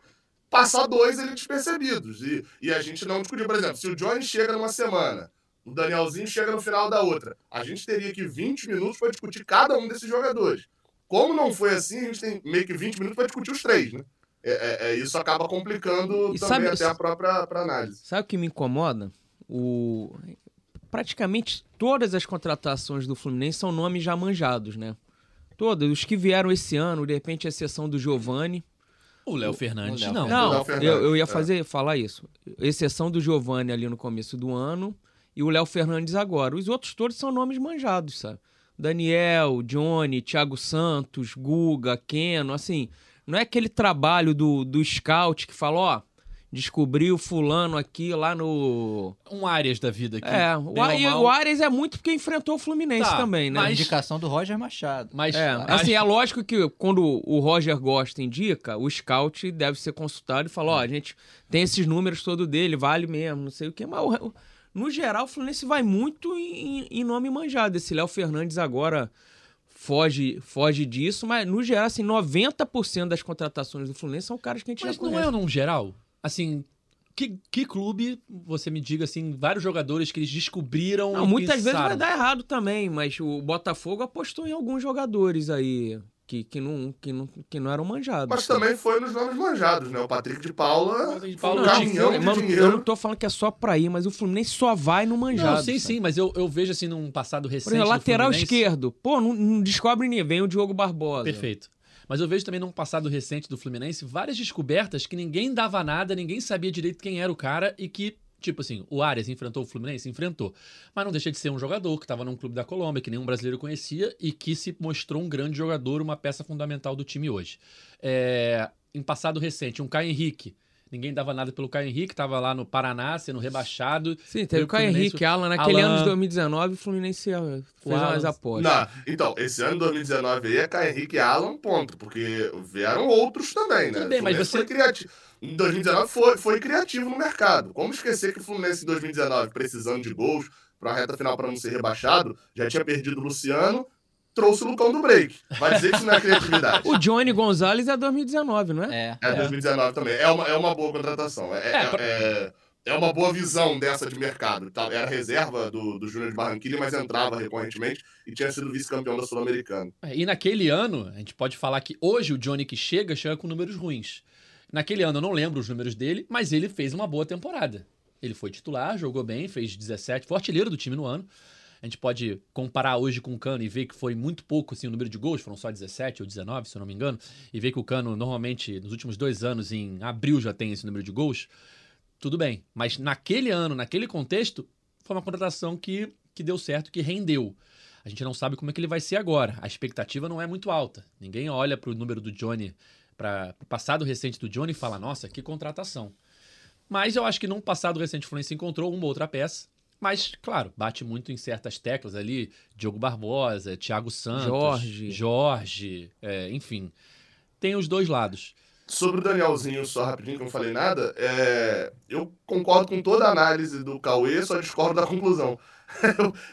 Speaker 4: passar dois ali despercebidos. E, e a gente não discutir, por exemplo, se o Johnny chega numa semana, o Danielzinho chega no final da outra, a gente teria que 20 minutos para discutir cada um desses jogadores. Como não foi assim, a gente tem meio que 20 minutos para discutir os três, né? É, é, é, isso acaba complicando
Speaker 2: E
Speaker 4: também
Speaker 2: sabe-
Speaker 4: até a própria pra análise.
Speaker 2: Sabe o que me incomoda? O... Praticamente todas as contratações do Fluminense são nomes já manjados, né? Todos. Os que vieram esse ano, de repente, a exceção do Giovani.
Speaker 1: O Léo Fernandes,
Speaker 3: Léo
Speaker 1: não.
Speaker 3: Fernandes.
Speaker 2: Não,
Speaker 4: Fernandes,
Speaker 2: eu, eu ia
Speaker 4: é.
Speaker 2: fazer, falar isso. Exceção do Giovani ali no começo do ano e o Léo Fernandes agora. Os outros todos são nomes manjados, sabe? Daniel, Johnny, Thiago Santos, Guga, Keno, assim, não é aquele trabalho do, do scout que fala, ó, descobriu fulano aqui lá no...
Speaker 1: Um Arias da vida aqui.
Speaker 2: É, o, A- e o Arias é muito porque enfrentou o Fluminense
Speaker 1: Tá,
Speaker 2: também, né?
Speaker 3: A
Speaker 1: mas-
Speaker 3: indicação do Roger Machado.
Speaker 1: Mas,
Speaker 2: É,
Speaker 1: mas-
Speaker 2: assim, é lógico que quando o Roger Gosta indica, o scout deve ser consultado e falar, ó, a gente tem esses números todo dele, vale mesmo, não sei o quê, mas o- no geral o Fluminense vai muito em, em nome manjado. Esse Léo Fernandes agora foge, foge disso, mas no geral, assim, 90% das contratações do Fluminense são caras que a gente
Speaker 1: mas
Speaker 2: já
Speaker 1: não
Speaker 2: conhece.
Speaker 1: é num geral? Assim, que, que clube, você me diga assim, vários jogadores que eles descobriram
Speaker 2: Não, muitas vezes
Speaker 1: pensaram.
Speaker 2: vai dar errado também, mas o Botafogo apostou em alguns jogadores aí que, que, não, que, não, que não eram manjados.
Speaker 4: Mas também foi nos nomes manjados, né? O Patrick de Paula
Speaker 1: Patrick de
Speaker 4: foi um
Speaker 1: Paula,
Speaker 4: caminhão
Speaker 2: Não,
Speaker 4: de
Speaker 2: mano,
Speaker 4: dinheiro.
Speaker 2: eu não tô falando que é só pra ir, mas o Fluminense só vai no manjado.
Speaker 1: Não, sim,
Speaker 2: sabe?
Speaker 1: sim, mas eu, eu vejo assim num passado recente.
Speaker 2: Por exemplo, lateral esquerdo. Pô, não, não descobre ninguém. Vem o Diogo Barbosa.
Speaker 1: Perfeito. Mas eu vejo também num passado recente do Fluminense várias descobertas que ninguém dava nada, ninguém sabia direito quem era o cara e que, tipo assim, o Arias enfrentou o Fluminense? Enfrentou. Mas não deixa de ser um jogador que estava num clube da Colômbia, que nenhum brasileiro conhecia e que se mostrou um grande jogador, uma peça fundamental do time hoje. É, em passado recente, um Caio Henrique. Ninguém dava nada pelo Caio Henrique, estava lá no Paraná sendo rebaixado.
Speaker 2: Sim, teve o Caio
Speaker 1: Fluminense,
Speaker 2: Henrique, Alan. Naquele
Speaker 1: Alan-
Speaker 2: ano de 2019, o Fluminense fez
Speaker 1: Alan-
Speaker 2: umas apostas.
Speaker 4: Não, então, esse ano 2019 aí é Caio Henrique e Alan, ponto. Porque vieram outros também, né?
Speaker 1: Tudo bem, mas você-
Speaker 4: Foi criativo. Em 2019 foi, foi criativo no mercado. Como esquecer que o Fluminense em 2019, precisando de gols para a reta final para não ser rebaixado, já tinha perdido o Luciano, trouxe o Lucão do break. Vai dizer que isso não é criatividade.
Speaker 2: O Johnny Gonzalez é 2019, não é?
Speaker 3: É.
Speaker 4: É 2019 também. É uma, é uma boa contratação. É,
Speaker 1: É,
Speaker 4: é,
Speaker 1: pra-
Speaker 4: é- é uma boa visão dessa de mercado. Tá? Era reserva do, do Júnior de Barranquilla, mas entrava recorrentemente e tinha sido vice-campeão da Sul-Americana.
Speaker 1: É, E naquele ano, a gente pode falar que hoje o Johnny que chega, chega com números ruins. Naquele ano eu não lembro os números dele, mas ele fez uma boa temporada. Ele foi titular, jogou bem, fez 17, foi artilheiro do time no ano. A gente pode comparar hoje com o Cano e ver que foi muito pouco assim, o número de gols, foram só 17 ou 19, se eu não me engano, e ver que o Cano normalmente nos últimos dois anos, em abril, já tem esse número de gols. Tudo bem, mas naquele ano, naquele contexto, foi uma contratação que, que deu certo, que rendeu. A gente não sabe como é que ele vai ser agora. A expectativa não é muito alta. Ninguém olha para o número do Johnny, para o passado recente do Johnny e fala: nossa, que contratação. Mas eu acho que num passado recente o Fluminense encontrou uma outra peça. Mas, claro, bate muito em certas teclas ali. Diogo Barbosa, Thiago Santos,
Speaker 2: Jorge.
Speaker 1: Jorge, é, enfim. Tem os dois lados.
Speaker 4: Sobre o Danielzinho, só rapidinho, que eu não falei nada, é, eu concordo com toda a análise do Cauê, só discordo da conclusão.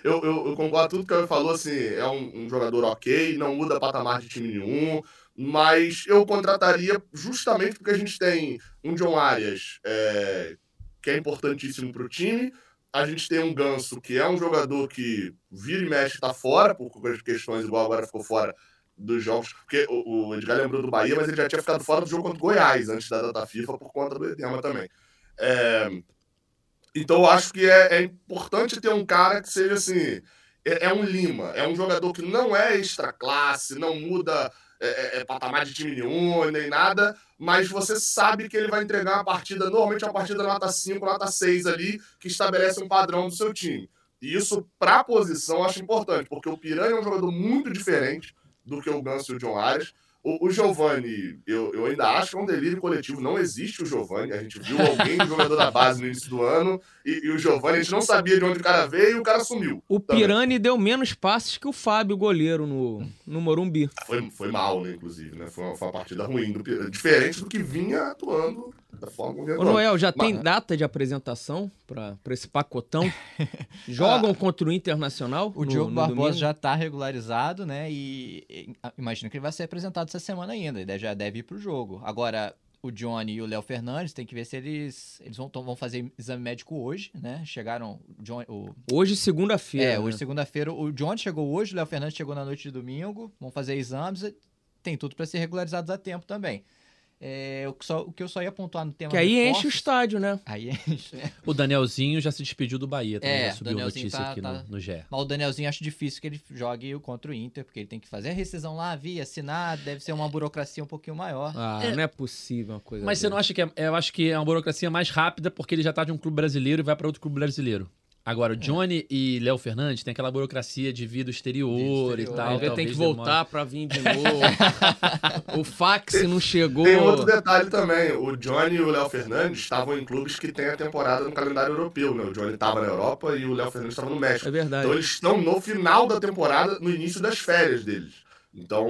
Speaker 4: eu, eu, eu, concordo com tudo que o Cauê falou, assim, é um, um jogador ok, não muda patamar de time nenhum, mas eu contrataria justamente porque a gente tem um John Arias, é, que é importantíssimo para o time, a gente tem um Ganso, que é um jogador que vira e mexe tá fora, por questões igual agora ficou fora dos jogos, porque o, o Edgar lembrou do Bahia, mas ele já tinha ficado fora do jogo contra o Goiás antes da data FIFA por conta do edema também. É, então eu acho que é, é importante ter um cara que seja assim, é, é um Lima, é um jogador que não é extra classe, não muda é, é, é patamar de time nenhum, nem nada, mas você sabe que ele vai entregar uma partida, normalmente uma partida nota 5, nota 6 ali, que estabelece um padrão do seu time. E isso, para a posição, eu acho importante, porque o Piranha é um jogador muito diferente do que o Ganso e o John Arias. O, o Giovani, eu, eu ainda acho que é um delírio coletivo. Não existe o Giovani. A gente viu alguém, jogador da base no início do ano, e, e o Giovani, a gente não sabia de onde o cara veio e o cara sumiu.
Speaker 2: O
Speaker 4: também.
Speaker 2: Pirani deu menos passes que o Fábio, goleiro, no, no Morumbi.
Speaker 4: Foi, foi mal, né, inclusive, né? Foi uma, foi uma partida ruim, do diferente do que vinha atuando como vinha
Speaker 2: Ô. Noel, já
Speaker 4: Mas-
Speaker 2: tem data de apresentação pra pra esse pacotão? Jogam contra o Internacional?
Speaker 3: O
Speaker 2: no-
Speaker 3: Diogo
Speaker 2: no
Speaker 3: Barbosa
Speaker 2: domingo?
Speaker 3: já está regularizado, né? E, e imagino que ele vai ser apresentado essa semana ainda. Ele já deve ir pro jogo. Agora, o Johnny e o Léo Fernandes, tem que ver se eles, eles vão, vão fazer exame médico hoje, né? Chegaram. O John, o,
Speaker 2: Hoje, segunda-feira.
Speaker 3: é, hoje,
Speaker 2: né?
Speaker 3: segunda-feira, o Johnny chegou hoje, o Léo Fernandes chegou na noite de domingo, vão fazer exames, tem tudo para ser regularizados a tempo também. É, o, que só, o que eu só ia pontuar no tema
Speaker 2: Que aí enche o estádio, né?
Speaker 3: Aí enche, é.
Speaker 1: O Danielzinho já se despediu do Bahia também,
Speaker 3: É,
Speaker 1: já subiu
Speaker 3: Danielzinho
Speaker 1: notícia
Speaker 3: tá-
Speaker 1: aqui
Speaker 3: tá-
Speaker 1: no, no GE.
Speaker 3: Mas o Danielzinho acho difícil que ele jogue contra o Inter, porque ele tem que fazer a rescisão lá, via, assinar, deve ser uma burocracia um pouquinho maior.
Speaker 2: Ah,
Speaker 1: É.
Speaker 2: não é possível uma coisa
Speaker 1: Mas você
Speaker 2: dessa.
Speaker 1: não acha que é, eu acho que é uma burocracia mais rápida porque ele já tá de um clube brasileiro e vai para outro clube brasileiro. Agora, o Johnny e Léo Fernandes tem aquela burocracia de vida exterior,
Speaker 3: Vida exterior.
Speaker 1: e tal.
Speaker 2: Ter
Speaker 1: talvez
Speaker 2: que voltar pra vir de novo. o fax não chegou.
Speaker 4: Tem outro detalhe também. O Johnny e o Léo Fernandes estavam em clubes que têm a temporada no calendário europeu, né? O Johnny estava na Europa e o Léo Fernandes estava no México.
Speaker 2: É verdade.
Speaker 4: Então eles estão no final da temporada, no início das férias deles. Então,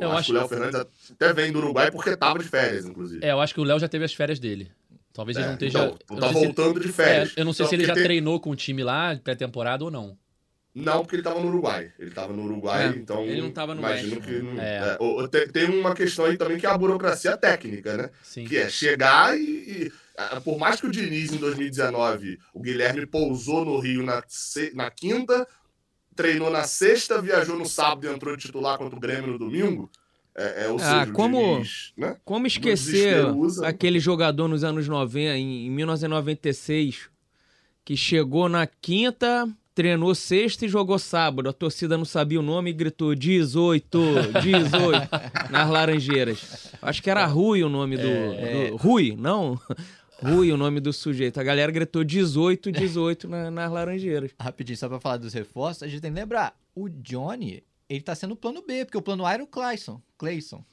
Speaker 1: Eu
Speaker 4: acho,
Speaker 1: acho-
Speaker 4: que o Léo Fernandes até vem do Uruguai porque estava de férias, inclusive.
Speaker 1: É, eu acho que o Léo já teve as férias dele. Talvez ele
Speaker 4: É,
Speaker 1: não esteja.
Speaker 4: então, tá
Speaker 1: não sei se-
Speaker 4: voltando de férias.
Speaker 1: É, eu não sei
Speaker 4: Então,
Speaker 1: se ele já
Speaker 4: tem-
Speaker 1: treinou com o time lá, pré-temporada ou não.
Speaker 4: Não, porque ele estava no Uruguai. Ele estava no Uruguai,
Speaker 2: É,
Speaker 4: então.
Speaker 2: ele não tava no
Speaker 4: imagino
Speaker 2: México.
Speaker 4: que não-
Speaker 1: É.
Speaker 4: é, tem, tem uma questão aí também que é a burocracia técnica, né?
Speaker 1: Sim.
Speaker 4: Que é chegar e, e, Por mais que o Diniz, em 2019, o Guilherme pousou no Rio na, na quinta, treinou na sexta, viajou no sábado e entrou de titular contra o Grêmio no domingo. É, é, ou
Speaker 2: Ah,
Speaker 4: seja,
Speaker 2: como-
Speaker 4: Diniz, né?
Speaker 2: Como esquecer aquele jogador nos anos 90, em, em 1996, que chegou na quinta, treinou sexta e jogou sábado. A torcida não sabia o nome e gritou 18, 18 nas Laranjeiras. Acho que era Rui o nome do,
Speaker 3: É.
Speaker 2: do- Rui, não? Rui o nome do sujeito. A galera gritou 18, 18 na- nas Laranjeiras.
Speaker 3: Rapidinho, só pra falar dos reforços, a gente tem que lembrar, o Johnny, ele tá sendo o plano B, porque o plano A era o Clayson. Clayson.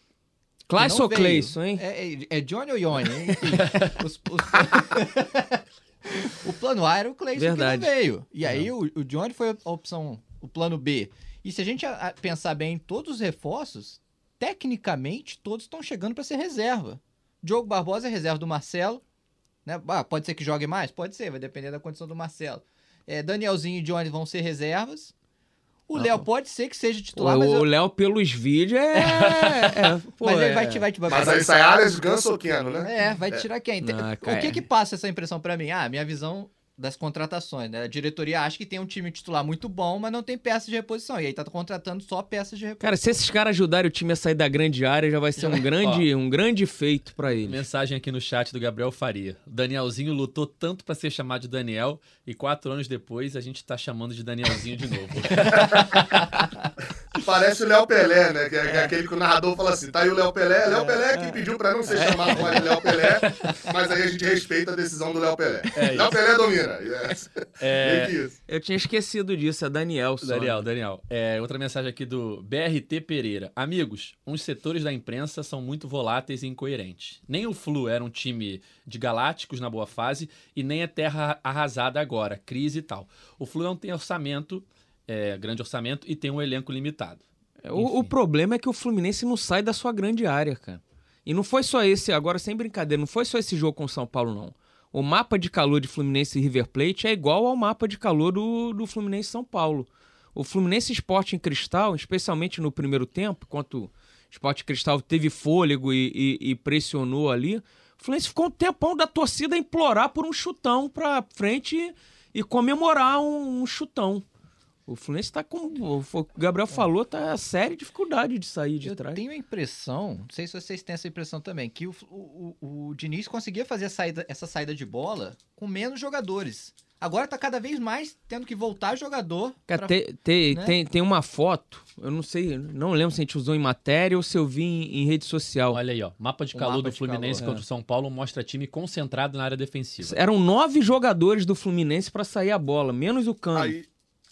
Speaker 2: Clayson ou. Clayson, hein?
Speaker 3: É, é- é Johnny ou Johnny? Os- os- o plano A era o Clayson
Speaker 2: Verdade.
Speaker 3: que não veio. E aí o, o Johnny foi a opção, o plano B. E se a gente pensar bem, todos os reforços, tecnicamente, todos estão chegando para ser reserva. Diogo Barbosa é reserva do Marcelo. Né? Ah, pode ser que jogue mais? Pode ser, vai depender da condição do Marcelo. É, Danielzinho e Johnny vão ser reservas. O Léo pode ser que seja titular, mas,
Speaker 2: O
Speaker 3: eu-
Speaker 2: Léo, pelos vídeos, é. é, pô,
Speaker 3: mas ele
Speaker 2: é-
Speaker 3: vai, te- vai, te-
Speaker 4: Mas aí sai Arias, Ganso ou Keno, né?
Speaker 3: É, vai tirar quem? Tem-
Speaker 2: Ah,
Speaker 3: o que que passa essa impressão pra mim? Ah, minha visão das contratações, né? A diretoria acha que tem um time titular muito bom, mas não tem peças de reposição. E aí tá contratando só peças de reposição.
Speaker 2: Cara, se esses caras ajudarem o time a sair da grande área, já vai ser um grande, um grande feito pra eles.
Speaker 1: Mensagem aqui no chat do Gabriel Faria. O Danielzinho lutou tanto pra ser chamado de Daniel e quatro anos depois a gente tá chamando de Danielzinho de novo.
Speaker 4: Parece o Léo Pelé, né? Que é, é aquele que o narrador fala assim: tá aí o Léo Pelé, Léo Pelé que pediu pra não ser chamado mais de Léo Pelé, mas aí a gente respeita a decisão do Léo Pelé.
Speaker 1: É
Speaker 4: Léo Pelé domina. Yes.
Speaker 1: É,
Speaker 4: isso.
Speaker 2: Eu tinha esquecido disso, é Daniel só.
Speaker 1: Daniel, Daniel. É, outra mensagem aqui do BRT Pereira. Amigos, uns setores da imprensa são muito voláteis e incoerentes. Nem o Flu era um time de galácticos na boa fase e nem é terra arrasada agora, crise e tal. O Flu não tem orçamento, é, grande orçamento e tem um elenco limitado.
Speaker 2: O, o problema é que o Fluminense não sai da sua grande área, cara. E não foi só esse, agora sem brincadeira, não foi só esse jogo com o São Paulo, não. O mapa de calor de Fluminense e River Plate é igual ao mapa de calor do, do Fluminense e São Paulo. O Fluminense Esporte em Cristal, especialmente no primeiro tempo, enquanto o Esporte Cristal teve fôlego e, e- e pressionou ali, o Fluminense ficou um tempão da torcida a implorar por um chutão pra frente e, e comemorar um, um chutão. O Fluminense tá com. O o Gabriel falou, tá séria dificuldade de sair de
Speaker 3: Eu
Speaker 2: trás.
Speaker 3: tenho a impressão, não sei se vocês têm essa impressão também, que o, o, o- o Diniz conseguia fazer a saída- essa saída de bola com menos jogadores. Agora tá cada vez mais tendo que voltar jogador.
Speaker 2: Cara,
Speaker 3: pra-
Speaker 2: te- te-
Speaker 3: né?
Speaker 2: tem, tem uma foto, eu não sei, não lembro se a gente usou em matéria ou se eu vi em, em rede social.
Speaker 1: Olha aí, ó. Mapa de
Speaker 3: O
Speaker 1: calor
Speaker 3: mapa
Speaker 1: do
Speaker 3: de
Speaker 1: Fluminense
Speaker 3: calor,
Speaker 1: contra o São Paulo mostra time concentrado na área defensiva.
Speaker 2: Eram nove jogadores do Fluminense pra sair a bola, menos o Cano.
Speaker 4: Aí,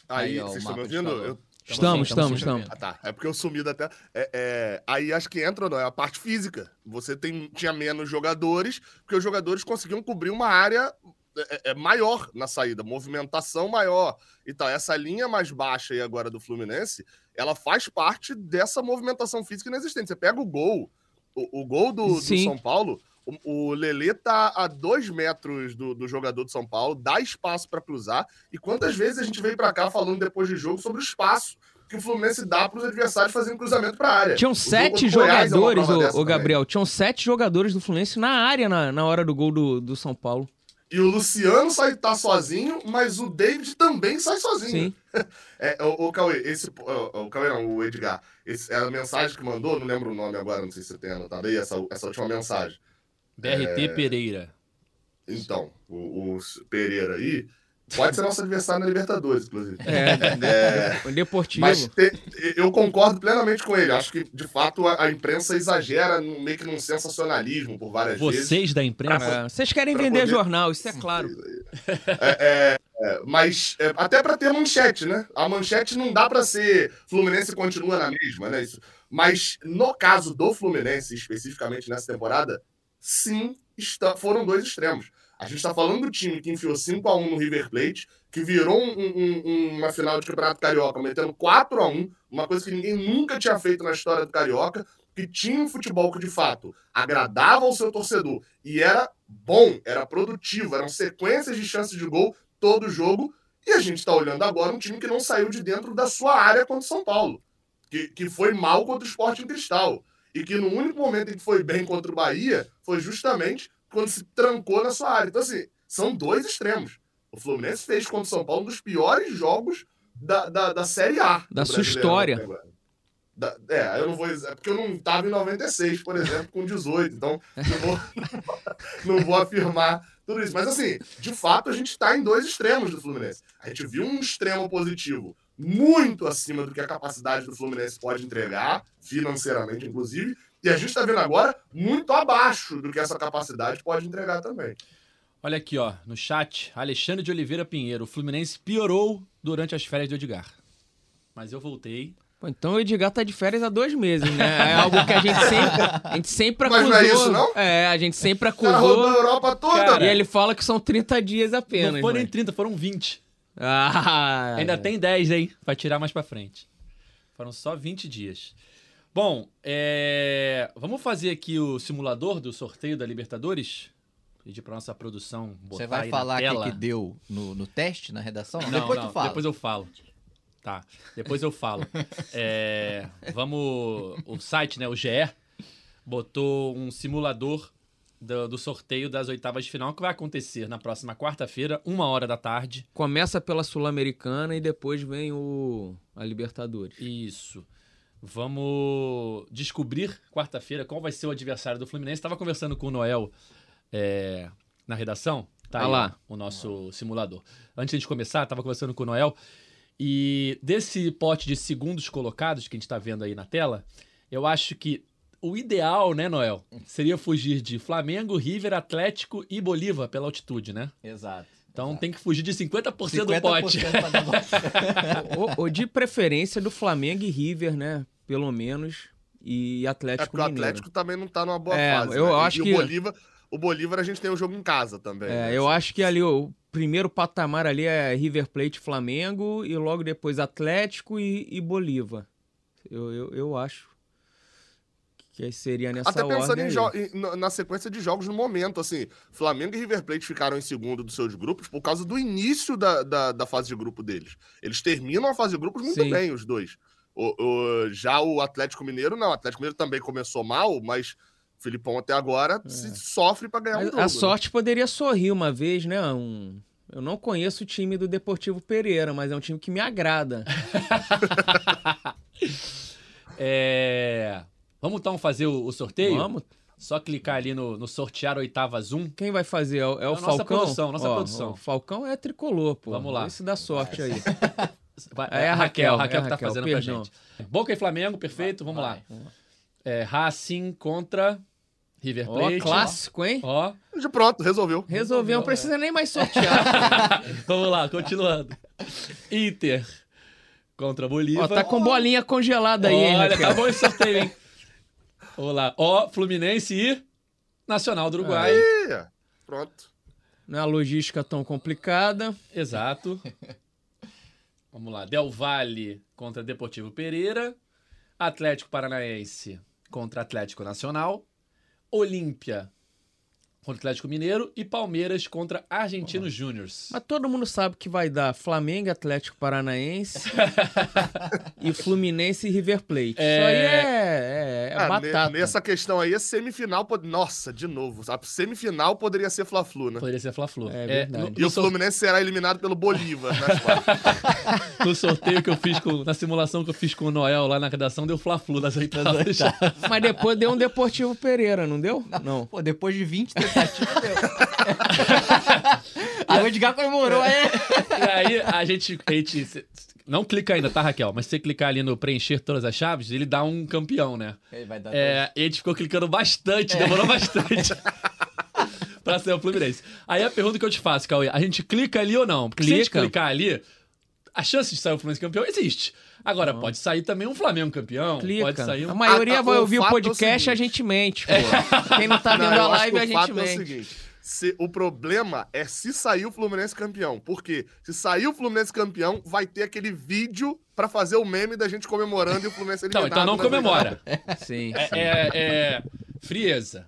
Speaker 4: aí,
Speaker 3: Aí, ó,
Speaker 4: vocês estão me ouvindo? Eu-
Speaker 2: Estamos,
Speaker 1: sim, estamos
Speaker 2: estamos.
Speaker 4: Ah, tá. É porque eu sumi da tela. É, é, aí acho que entra, não, é a parte física. Você tem, tinha menos jogadores, porque os jogadores conseguiam cobrir uma área é, é, maior na saída, movimentação maior e tal. Essa linha mais baixa aí agora do Fluminense, ela faz parte dessa movimentação física inexistente. Você pega o gol, o, o gol do, do. São Paulo, o, o Lelê tá a dois metros do, do jogador do São Paulo, dá espaço para cruzar. E quantas vezes a gente veio para cá falando depois de jogo sobre o espaço que o Fluminense dá para os adversários fazendo cruzamento para a área.
Speaker 2: Tinham
Speaker 4: O
Speaker 2: sete
Speaker 4: o é
Speaker 2: jogadores,
Speaker 4: dessa
Speaker 2: ô
Speaker 4: também.
Speaker 2: Gabriel. Tinham sete jogadores do Fluminense na área na, na hora do gol do, do São Paulo.
Speaker 4: E o Luciano sai tá sozinho, mas o David também sai sozinho.
Speaker 2: Sim.
Speaker 4: É, o, o Cauê, esse. O, o Cauê não, o Edgar. Esse, é a mensagem que mandou, não lembro o nome agora, não sei se você tem anotado aí, essa, essa última mensagem.
Speaker 1: BRT Pereira.
Speaker 4: Então, o, o Pereira aí pode ser nosso adversário na Libertadores, inclusive.
Speaker 2: É, o Deportivo.
Speaker 4: Mas te- eu concordo plenamente com ele. Acho que, de fato, a, a imprensa exagera num- meio que num sensacionalismo por várias vezes.
Speaker 1: Vocês da imprensa.
Speaker 2: É, vocês querem
Speaker 4: pra
Speaker 2: vender
Speaker 4: poder-
Speaker 2: jornal, isso é claro.
Speaker 4: É, é, é, mas é, até para ter manchete, né? A manchete não dá para ser Fluminense continua na mesma, né? Isso. Mas no caso do Fluminense, especificamente nessa temporada, sim, está- foram dois extremos. A gente está falando do time que enfiou 5 a 1 no River Plate, que virou um- um- um- uma final de Campeonato Carioca, metendo 4 a 1 uma coisa que ninguém nunca tinha feito na história do Carioca, que tinha um futebol que, de fato, agradava ao seu torcedor e era bom, era produtivo, eram sequências de chances de gol todo jogo. E a gente está olhando agora um time que não saiu de dentro da sua área contra o São Paulo, que, que foi mal contra o Sport em Cristal. E que no único momento em que foi bem contra o Bahia foi justamente quando se trancou na sua área. Então, assim, são dois extremos. O Fluminense fez contra o São Paulo um dos piores jogos da, da, da Série A.
Speaker 2: Da sua história.
Speaker 4: Da- é, eu não vou. É porque eu não estava em 96, por exemplo, com 18. Então, não vou, não vou afirmar tudo isso. Mas, assim, de fato, a gente está em dois extremos do Fluminense. A gente viu um extremo positivo muito acima do que a capacidade do Fluminense pode entregar, financeiramente, inclusive. E a gente está vendo agora muito abaixo do que essa capacidade pode entregar também.
Speaker 1: Olha aqui, ó, no chat, Alexandre de Oliveira Pinheiro. O Fluminense piorou durante as férias do Edgar. Mas eu voltei.
Speaker 2: Pô, então o Edgar tá de férias há dois meses, né? É algo que a gente sempre, a gente sempre
Speaker 4: Mas
Speaker 2: acusou.
Speaker 4: não é isso, não?
Speaker 2: É, a gente sempre
Speaker 4: O cara rodou a
Speaker 2: acusou.
Speaker 4: Europa toda.
Speaker 1: Cara,
Speaker 2: E ele fala que são 30 dias apenas.
Speaker 1: não foram nem
Speaker 2: mas-
Speaker 1: 30, foram 20.
Speaker 2: Ah,
Speaker 1: Ainda tem 10, hein? Vai tirar mais pra frente. Foram só 20 dias. Bom, é, vamos fazer aqui o simulador do sorteio da Libertadores? Pedir pra nossa produção botar
Speaker 3: Você vai
Speaker 1: aí
Speaker 3: falar o que, que deu no, no teste, na redação?
Speaker 1: Não,
Speaker 3: depois
Speaker 1: não,
Speaker 3: tu fala.
Speaker 1: Depois eu falo. Tá, depois eu falo. É, vamos. O site, né, o GE, botou um simulador do, do sorteio das oitavas de final que vai acontecer na próxima quarta-feira, uma hora da tarde.
Speaker 2: Começa pela Sul-Americana e depois vem o a Libertadores.
Speaker 1: Isso. Vamos descobrir quarta-feira qual vai ser o adversário do Fluminense. Estava conversando com o Noel é, na redação. Tá
Speaker 2: Ah
Speaker 1: aí,
Speaker 2: lá.
Speaker 1: o nosso simulador. Antes de começar, estava conversando com o Noel. E desse pote de segundos colocados que a gente está vendo aí na tela, eu acho que o ideal, né, Noel, seria fugir de Flamengo, River, Atlético e Bolívar pela altitude, né?
Speaker 3: Exato.
Speaker 1: Então tem que fugir de 50%,
Speaker 3: 50%
Speaker 1: do pote.
Speaker 2: ou, ou de preferência do Flamengo e River, né? Pelo menos. E
Speaker 4: É
Speaker 2: Atlético
Speaker 4: porque o. Atlético também não tá numa boa
Speaker 2: É,
Speaker 4: fase.
Speaker 2: eu
Speaker 4: né? E-
Speaker 2: acho
Speaker 4: e
Speaker 2: que-
Speaker 4: o Bolívar, o Bolívar a gente tem o jogo em casa também.
Speaker 2: É,
Speaker 4: né?
Speaker 2: eu acho que ali o primeiro patamar ali é River Plate e Flamengo e logo depois Atlético e, e Bolívar. Eu, eu, eu acho que seria nessa
Speaker 4: Até pensando em na- sequência de jogos no momento, assim, Flamengo e River Plate ficaram em segundo dos seus grupos por causa do início da, da, da fase de grupo deles. Eles terminam a fase de grupos muito
Speaker 2: Sim.
Speaker 4: bem, os dois. O, o- já o Atlético Mineiro, não. O Atlético Mineiro também começou mal, mas o Filipão até agora se sofre pra ganhar um jogo.
Speaker 2: a
Speaker 4: né?
Speaker 2: sorte poderia sorrir uma vez, né? Um... Eu não conheço o time do Deportivo Pereira, mas é um time que me agrada.
Speaker 1: É, Vamos então fazer o, o sorteio?
Speaker 2: Vamos.
Speaker 1: Só clicar ali no, no sortear oitavas 1.
Speaker 2: Quem vai fazer? É o, é o
Speaker 1: nossa
Speaker 2: Falcão?
Speaker 1: produção, nossa
Speaker 2: Ó,
Speaker 1: produção.
Speaker 2: O Falcão é tricolor, pô.
Speaker 1: Vamos lá.
Speaker 2: Esse dá sorte aí.
Speaker 1: Vai-
Speaker 2: É a
Speaker 1: a
Speaker 2: Raquel,
Speaker 1: Raquel, a Raquel
Speaker 2: é a
Speaker 1: que tá
Speaker 2: Raquel,
Speaker 1: fazendo
Speaker 2: perdão.
Speaker 1: pra gente. Boca e Flamengo, perfeito, vamos
Speaker 3: Vai.
Speaker 1: lá. É, Racing contra River
Speaker 2: Ó,
Speaker 1: Plate.
Speaker 2: clássico, hein?
Speaker 1: Ó,
Speaker 4: De pronto, resolveu.
Speaker 2: Resolveu, não precisa nem mais sortear.
Speaker 1: vamos lá, continuando. Inter contra Bolívar.
Speaker 2: Ó, tá com bolinha congelada aí, hein,
Speaker 1: Olha,
Speaker 2: Raquel?
Speaker 1: tá bom esse sorteio, hein? Vamos lá. Ó, Fluminense e Nacional do Uruguai.
Speaker 4: Ih, pronto.
Speaker 2: Não é a logística tão complicada.
Speaker 1: Exato. Vamos lá. Del Valle contra Deportivo Pereira. Atlético Paranaense contra Atlético Nacional. Olímpia contra Atlético Mineiro. E Palmeiras contra Argentinos Júniors.
Speaker 2: Mas todo mundo sabe que vai dar Flamengo Atlético Paranaense. e Fluminense e River Plate.
Speaker 1: É.
Speaker 2: Isso aí é, é, é
Speaker 4: Ah,
Speaker 2: batata.
Speaker 4: ne- Nessa questão aí, a semifinal. pod- Nossa, de novo. A semifinal poderia ser Fla-Flu, né?
Speaker 1: Poderia ser Fla-Flu.
Speaker 2: É verdade.
Speaker 1: no,
Speaker 4: E
Speaker 1: no
Speaker 4: o
Speaker 1: sor-
Speaker 4: Fluminense será eliminado pelo Bolívar nas quartas.
Speaker 1: no sorteio que eu fiz com. Na simulação que eu fiz com o Noel lá na redação, deu Fla-Flu nas oitavas.
Speaker 2: Mas depois deu um Deportivo Pereira, não deu? Não.
Speaker 3: Pô, depois de 20 Aí o Edgar comemorou, é.
Speaker 1: E aí a gente, a gente. Não clica ainda, tá, Raquel? Mas se você clicar ali no preencher todas as chaves, ele dá um campeão, né?
Speaker 3: Ele vai dar
Speaker 1: É, e a gente ficou clicando bastante, demorou bastante. pra ser o Fluminense. Aí a pergunta que eu te faço, Cauê, a gente clica ali ou não? Porque se a gente
Speaker 2: Clica.
Speaker 1: clicar ali, a chance de sair o Fluminense campeão existe. Agora, pode sair também um Flamengo campeão,
Speaker 2: Clica.
Speaker 1: pode sair um...
Speaker 2: A maioria
Speaker 4: ah,
Speaker 2: vai
Speaker 4: o
Speaker 2: ouvir o
Speaker 4: fato é o
Speaker 2: podcast, a gente mente, pô. Quem não tá vendo
Speaker 4: Não,
Speaker 2: a live,
Speaker 4: que
Speaker 2: a
Speaker 4: o
Speaker 2: gente
Speaker 4: fato é o
Speaker 2: mente.
Speaker 4: seguinte. se- o problema é se sair o Fluminense campeão. Por quê? Se sair o Fluminense campeão, vai ter aquele vídeo pra fazer o meme da gente comemorando e o Fluminense
Speaker 1: Então,
Speaker 4: eliminado.
Speaker 1: então não
Speaker 4: nas
Speaker 1: comemora.
Speaker 2: Sim.
Speaker 1: É, é- é frieza.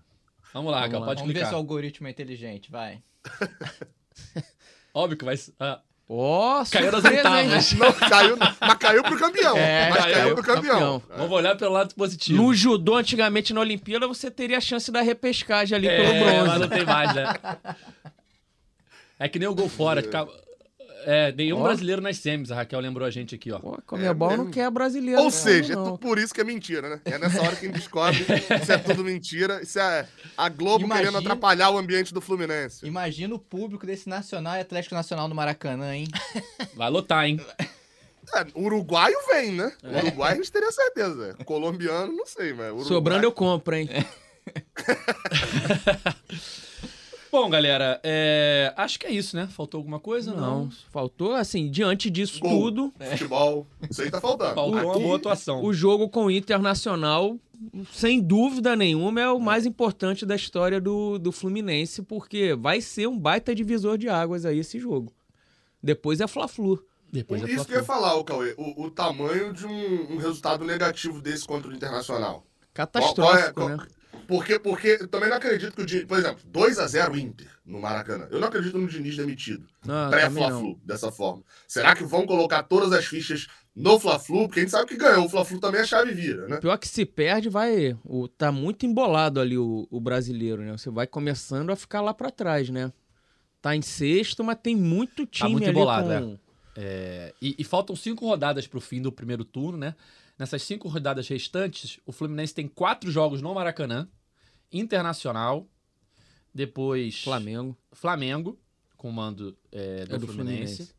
Speaker 1: Vamos lá, Raquel,
Speaker 2: lá.
Speaker 1: pode
Speaker 3: Vamos ver
Speaker 1: clicar.
Speaker 3: se o algoritmo é inteligente, vai.
Speaker 1: Óbvio que vai... Ah,
Speaker 2: Ó,
Speaker 1: Caiu nas
Speaker 2: surpresa, hein?
Speaker 1: oitavas.
Speaker 4: Não, caiu, mas caiu pro campeão.
Speaker 2: É,
Speaker 4: mas caiu,
Speaker 2: caiu
Speaker 4: pro campeão.
Speaker 2: campeão.
Speaker 1: vamos olhar pelo lado positivo.
Speaker 2: No judô, antigamente, na Olimpíada, você teria a chance da repescagem ali pelo
Speaker 1: É, mas
Speaker 2: bronze.
Speaker 1: não tem mais, né? É que nem o gol fora. que ca- É, nenhum
Speaker 2: Ó.
Speaker 1: brasileiro nas semis, a Raquel lembrou a gente aqui, ó.
Speaker 2: Pô, Comebol
Speaker 4: É,
Speaker 2: não quer brasileiro.
Speaker 4: Ou
Speaker 2: não,
Speaker 4: seja, é
Speaker 2: não.
Speaker 4: tu- por isso que é mentira, né? É nessa hora que a gente descobre isso é tudo mentira. Isso é a Globo
Speaker 3: Imagina-
Speaker 4: querendo atrapalhar o ambiente do Fluminense.
Speaker 3: Imagina o público desse Nacional e Atlético Nacional no Maracanã, hein?
Speaker 1: Vai lotar, hein?
Speaker 4: É, uruguaio vem, né?
Speaker 2: É.
Speaker 4: Uruguai a gente teria certeza. Colombiano, não sei, mas. Uruguai...
Speaker 2: Sobrando eu compro, hein?
Speaker 1: Bom, galera, é, acho que é isso, né? Faltou alguma coisa? Não.
Speaker 2: Não, faltou, assim, diante disso
Speaker 4: Gol.
Speaker 2: tudo,
Speaker 4: Futebol, isso aí tá faltando.
Speaker 1: Faltou uma
Speaker 4: Aqui,
Speaker 1: boa atuação.
Speaker 2: o jogo com o Internacional, sem dúvida nenhuma, é o mais importante da história do, do Fluminense, porque vai ser um baita divisor de águas aí esse jogo. Depois é Fla-Flu.
Speaker 1: Depois é
Speaker 4: Isso que eu ia falar, ô Cauê. O, o tamanho de um, um resultado negativo desse contra o Internacional.
Speaker 2: Catastrófico,
Speaker 4: Qual- qual é-
Speaker 2: né?
Speaker 4: Porque, porque eu também não acredito que o Diniz. Por exemplo, 2x0 Inter no Maracanã. Eu não acredito no Diniz demitido.
Speaker 2: Não, também não.
Speaker 4: Pré-Fla-Flu, dessa forma. Será que vão colocar todas as fichas no Fla-Flu? Porque a gente sabe que ganhou. O Fla-Flu também a chave vira, né?
Speaker 2: Pior que se perde, vai. O, tá muito embolado ali o, o brasileiro, né? Você vai começando a ficar lá pra trás, né? Tá em sexto, mas tem muito time
Speaker 1: muito
Speaker 2: ali
Speaker 1: embolado,
Speaker 2: com...
Speaker 1: É, e, e faltam cinco rodadas pro fim do primeiro turno, né? Nessas cinco rodadas restantes, o Fluminense tem quatro jogos no Maracanã, Internacional, depois
Speaker 2: Flamengo.
Speaker 1: Flamengo, com o mando é, do,
Speaker 2: É do
Speaker 1: Fluminense.
Speaker 2: Fluminense.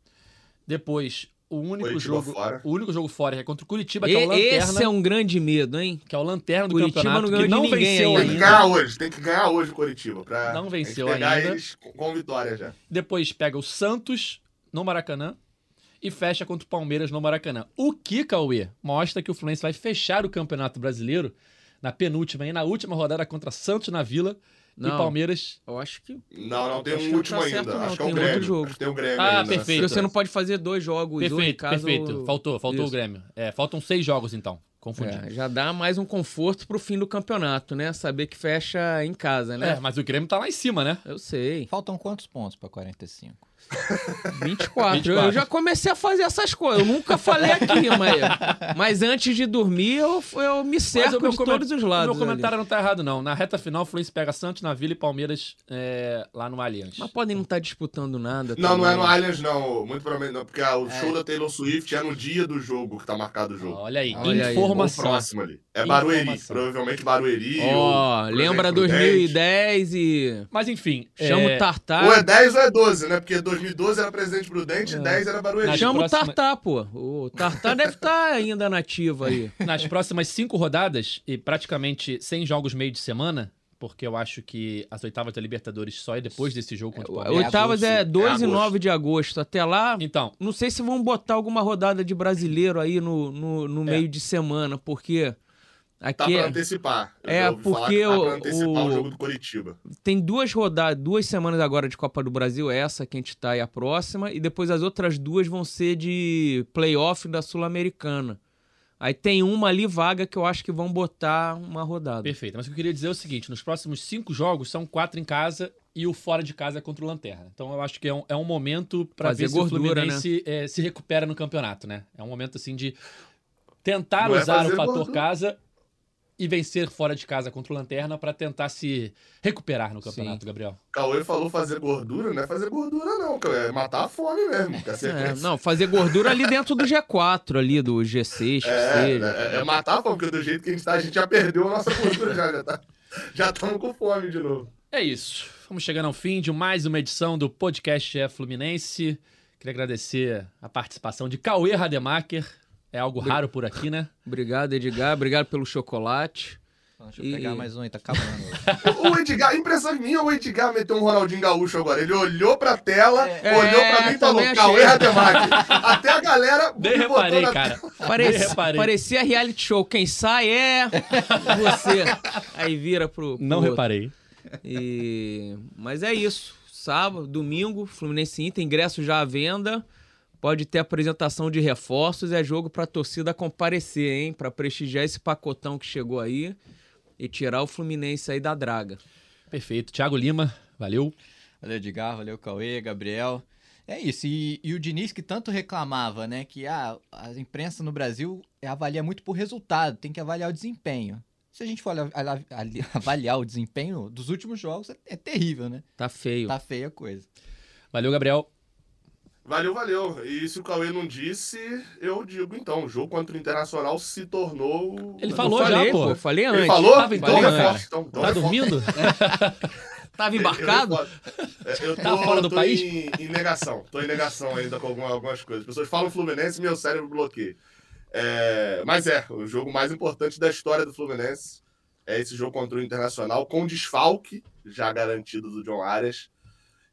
Speaker 1: Depois, o único
Speaker 4: Curitiba
Speaker 1: jogo.
Speaker 4: fora.
Speaker 1: O único jogo fora é contra o Curitiba, que é o
Speaker 2: E-
Speaker 1: Lanterna.
Speaker 2: esse é um grande medo, hein?
Speaker 1: Que é o Lanterna do
Speaker 2: Curitiba
Speaker 1: campeonato,
Speaker 2: não
Speaker 1: que não venceu
Speaker 2: ainda.
Speaker 4: Tem que ganhar hoje, tem que ganhar hoje o Curitiba. Pra
Speaker 1: Não
Speaker 4: a
Speaker 1: venceu
Speaker 4: pegar
Speaker 1: ainda.
Speaker 4: eles com, com vitória já.
Speaker 1: Depois pega o Santos no Maracanã e fecha contra o Palmeiras no Maracanã. O que, Cauê, mostra que o Fluminense vai fechar o Campeonato Brasileiro na penúltima e na última rodada contra Santos na Vila e
Speaker 2: Não.
Speaker 1: Palmeiras.
Speaker 2: Eu acho que.
Speaker 4: Não, não, tem um último
Speaker 2: tá
Speaker 4: ainda.
Speaker 2: certo, não.
Speaker 4: Acho que é o
Speaker 2: Tem
Speaker 4: Grêmio.
Speaker 2: jogo.
Speaker 4: Tem o Grêmio
Speaker 1: Ah,
Speaker 4: ainda.
Speaker 1: perfeito.
Speaker 2: Porque você não pode fazer dois jogos
Speaker 1: Perfeito,
Speaker 2: caso...
Speaker 1: perfeito. Faltou, faltou
Speaker 2: Isso.
Speaker 1: o Grêmio. É, faltam seis jogos então. Confundi.
Speaker 2: É, já dá mais um conforto pro fim do campeonato, né? Saber que fecha em casa,
Speaker 1: É,
Speaker 2: né?
Speaker 1: mas o Grêmio tá lá em cima, né?
Speaker 2: Eu sei.
Speaker 3: Faltam quantos pontos pra 45?
Speaker 2: 24.
Speaker 1: 24.
Speaker 2: Eu já comecei a fazer essas coisas. Eu nunca falei aqui, mas, mas antes de dormir eu, eu me cerco de todos os lados.
Speaker 1: O meu
Speaker 2: ali.
Speaker 1: comentário não tá errado, não. Na reta final, o Fluminense pega Santos na Vila e Palmeiras é, lá no Allianz.
Speaker 2: Mas podem não estar disputando nada.
Speaker 4: Não, não é
Speaker 2: também.
Speaker 4: no Allianz, não. Muito provavelmente não. Porque ah, o show da Taylor Swift é no dia do jogo que tá marcado o jogo.
Speaker 1: Olha aí,
Speaker 2: Olha aí.
Speaker 4: Ou
Speaker 1: informação.
Speaker 4: próximo ali. É Barueri.
Speaker 1: Informação.
Speaker 4: Provavelmente Barueri.
Speaker 2: Ó,
Speaker 4: ou
Speaker 2: lembra
Speaker 4: Presidente Prudente.
Speaker 2: 2010 e
Speaker 1: Mas enfim.
Speaker 2: chama
Speaker 1: é,
Speaker 2: o Tartar.
Speaker 4: Ou é 10 ou é 12, né? Porque 2012 era Presidente Prudente
Speaker 2: É.
Speaker 4: e 10 era Barueri.
Speaker 1: Nas
Speaker 2: Chama
Speaker 1: próxima-
Speaker 2: o Tartar, pô. O Tartar deve estar ainda nativo aí.
Speaker 1: Nas próximas cinco rodadas, e praticamente sem jogos meio de semana, porque eu acho que as oitavas da Libertadores só é depois desse jogo contra o Palmeiras.
Speaker 2: Oitavas é
Speaker 4: agosto.
Speaker 2: 2
Speaker 4: É
Speaker 2: e
Speaker 4: agosto.
Speaker 2: 9 de agosto. Até lá,
Speaker 1: Então,
Speaker 2: não sei se vão botar alguma rodada de brasileiro aí no, no,
Speaker 1: É.
Speaker 2: no meio de semana, porque
Speaker 4: Tá
Speaker 2: aqui
Speaker 4: pra antecipar. Eu
Speaker 2: É,
Speaker 4: falar
Speaker 2: porque
Speaker 4: que tá
Speaker 2: o-
Speaker 4: pra antecipar o...
Speaker 2: o-
Speaker 4: jogo do Curitiba.
Speaker 2: tem duas rodadas, duas semanas agora de Copa do Brasil, essa que a gente tá e a próxima, e depois as outras duas vão ser de playoff da Sul-Americana. Aí tem uma ali vaga que eu acho que vão botar uma rodada.
Speaker 1: perfeito. Mas o que eu queria dizer é o seguinte: nos próximos cinco jogos, são quatro em casa e o fora de casa é contra o Lanterna. Então eu acho que é um, é um momento
Speaker 2: Fazer
Speaker 1: ver se o
Speaker 2: gordura,
Speaker 1: Fluminense eh, se recupera no campeonato, né? É um momento assim de. tentar
Speaker 4: Não é
Speaker 1: usar o
Speaker 4: fazer
Speaker 1: fator
Speaker 4: gordura.
Speaker 1: casa e vencer fora de casa contra o Lanterna para tentar se recuperar no campeonato,
Speaker 2: Sim.
Speaker 1: Gabriel.
Speaker 4: Cauê falou fazer gordura, não é fazer gordura, não, Cauê. É matar a fome mesmo.
Speaker 2: É,
Speaker 4: sequência-
Speaker 2: não, fazer gordura ali dentro do G4, ali do G6, que
Speaker 4: É,
Speaker 2: seja.
Speaker 4: é, é matar a fome, porque do jeito que a gente tá, a gente já perdeu a nossa gordura, já, já tá. Já estamos com fome de novo.
Speaker 1: É isso. Vamos chegando ao fim de mais uma edição do podcast GE Fluminense. Queria agradecer a participação de Cauê Rademacher. É algo raro por aqui, né?
Speaker 2: Obrigado, Edgar. Obrigado pelo chocolate.
Speaker 3: Deixa eu
Speaker 2: E-
Speaker 3: pegar mais um aí, tá acabando.
Speaker 4: O Edgar, impressão minha, o Edgar meteu um Ronaldinho Gaúcho agora. Ele olhou pra tela,
Speaker 2: É,
Speaker 4: olhou pra mim e falou. Cauê Rademacher. Até a galera
Speaker 1: Nem reparei, cara.
Speaker 2: Parece,
Speaker 1: Nem reparei.
Speaker 2: parecia reality show. Quem sai é você. Aí vira pro. pro
Speaker 1: Não
Speaker 2: outro.
Speaker 1: reparei.
Speaker 2: E... Mas é isso. Sábado, domingo, Fluminense Inter, ingresso já à venda. Pode ter apresentação de reforços. É jogo pra torcida comparecer, hein? Pra prestigiar esse pacotão que chegou aí e tirar o Fluminense aí da draga.
Speaker 1: Perfeito. Thiago Lima, valeu.
Speaker 3: Valeu, Edgar, valeu, Cauê, Gabriel. É isso, e, e o Diniz que tanto reclamava, né, que ah, a imprensa no Brasil avalia muito por resultado, tem que avaliar o desempenho. Se a gente for avaliar o desempenho dos últimos jogos, é, é terrível, né?
Speaker 2: Tá feio.
Speaker 3: Tá feia a coisa.
Speaker 1: Valeu, Gabriel.
Speaker 4: Valeu, valeu. E se o Cauê não disse, eu digo então. O jogo contra o Internacional se tornou.
Speaker 1: Ele
Speaker 2: Eu
Speaker 1: falou
Speaker 2: falei,
Speaker 1: já, pô.
Speaker 2: Eu falei
Speaker 4: Ele
Speaker 2: antes.
Speaker 4: falou?
Speaker 1: Tava em
Speaker 4: então reforça.
Speaker 2: cara.
Speaker 4: Então, então
Speaker 1: Tá
Speaker 4: reforça.
Speaker 1: dormindo?
Speaker 2: Tava
Speaker 4: Eu-
Speaker 2: embarcado?
Speaker 4: Eu, eu tô,
Speaker 1: Tá fora do
Speaker 4: tô
Speaker 1: país?
Speaker 4: Em, em negação. Tô em negação ainda com alguma- algumas coisas. As pessoas falam Fluminense e meu cérebro bloqueia. É, mas é, o jogo mais importante da história do Fluminense é esse jogo contra o Internacional, com desfalque já garantido do John Arias.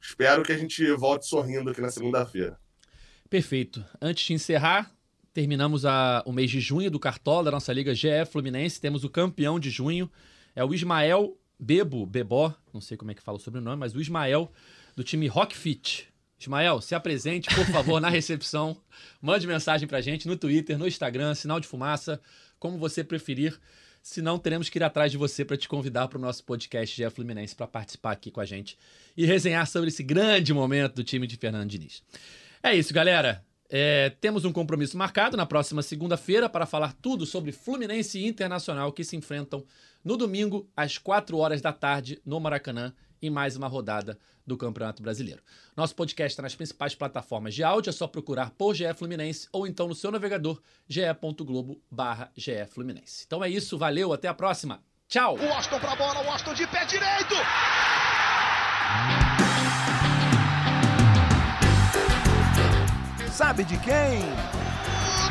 Speaker 4: Espero que a gente volte sorrindo aqui na segunda-feira.
Speaker 1: Perfeito. Antes de encerrar, terminamos a- o mês de junho do Cartola da nossa Liga GE Fluminense. Temos o campeão de junho, é o Ismael Bebo, Bebó, não sei como é que fala o sobrenome, mas o Ismael do time Rockfit. Ismael, se apresente, por favor, na recepção. Mande mensagem pra gente no Twitter, no Instagram, sinal de fumaça, como você preferir. Senão, teremos que ir atrás de você para te convidar para o nosso podcast GE Fluminense para participar aqui com a gente e resenhar sobre esse grande momento do time de Fernando Diniz. É isso, galera. É, temos um compromisso marcado na próxima segunda-feira para falar tudo sobre Fluminense e Internacional que se enfrentam no domingo às 4 horas da tarde no Maracanã em mais uma rodada do Campeonato Brasileiro. Nosso podcast está nas principais plataformas de áudio, é só procurar por GE Fluminense ou então no seu navegador ge.globo barra GE Fluminense. Então é isso, valeu, até a próxima. Tchau!
Speaker 5: O Washington pra bola, o Washington de pé direito.
Speaker 6: Sabe de quem?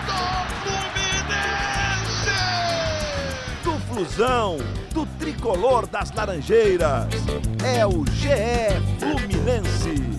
Speaker 5: Do Fluminense.
Speaker 6: Do Flusão, do tricolor das Laranjeiras. É o GE Fluminense.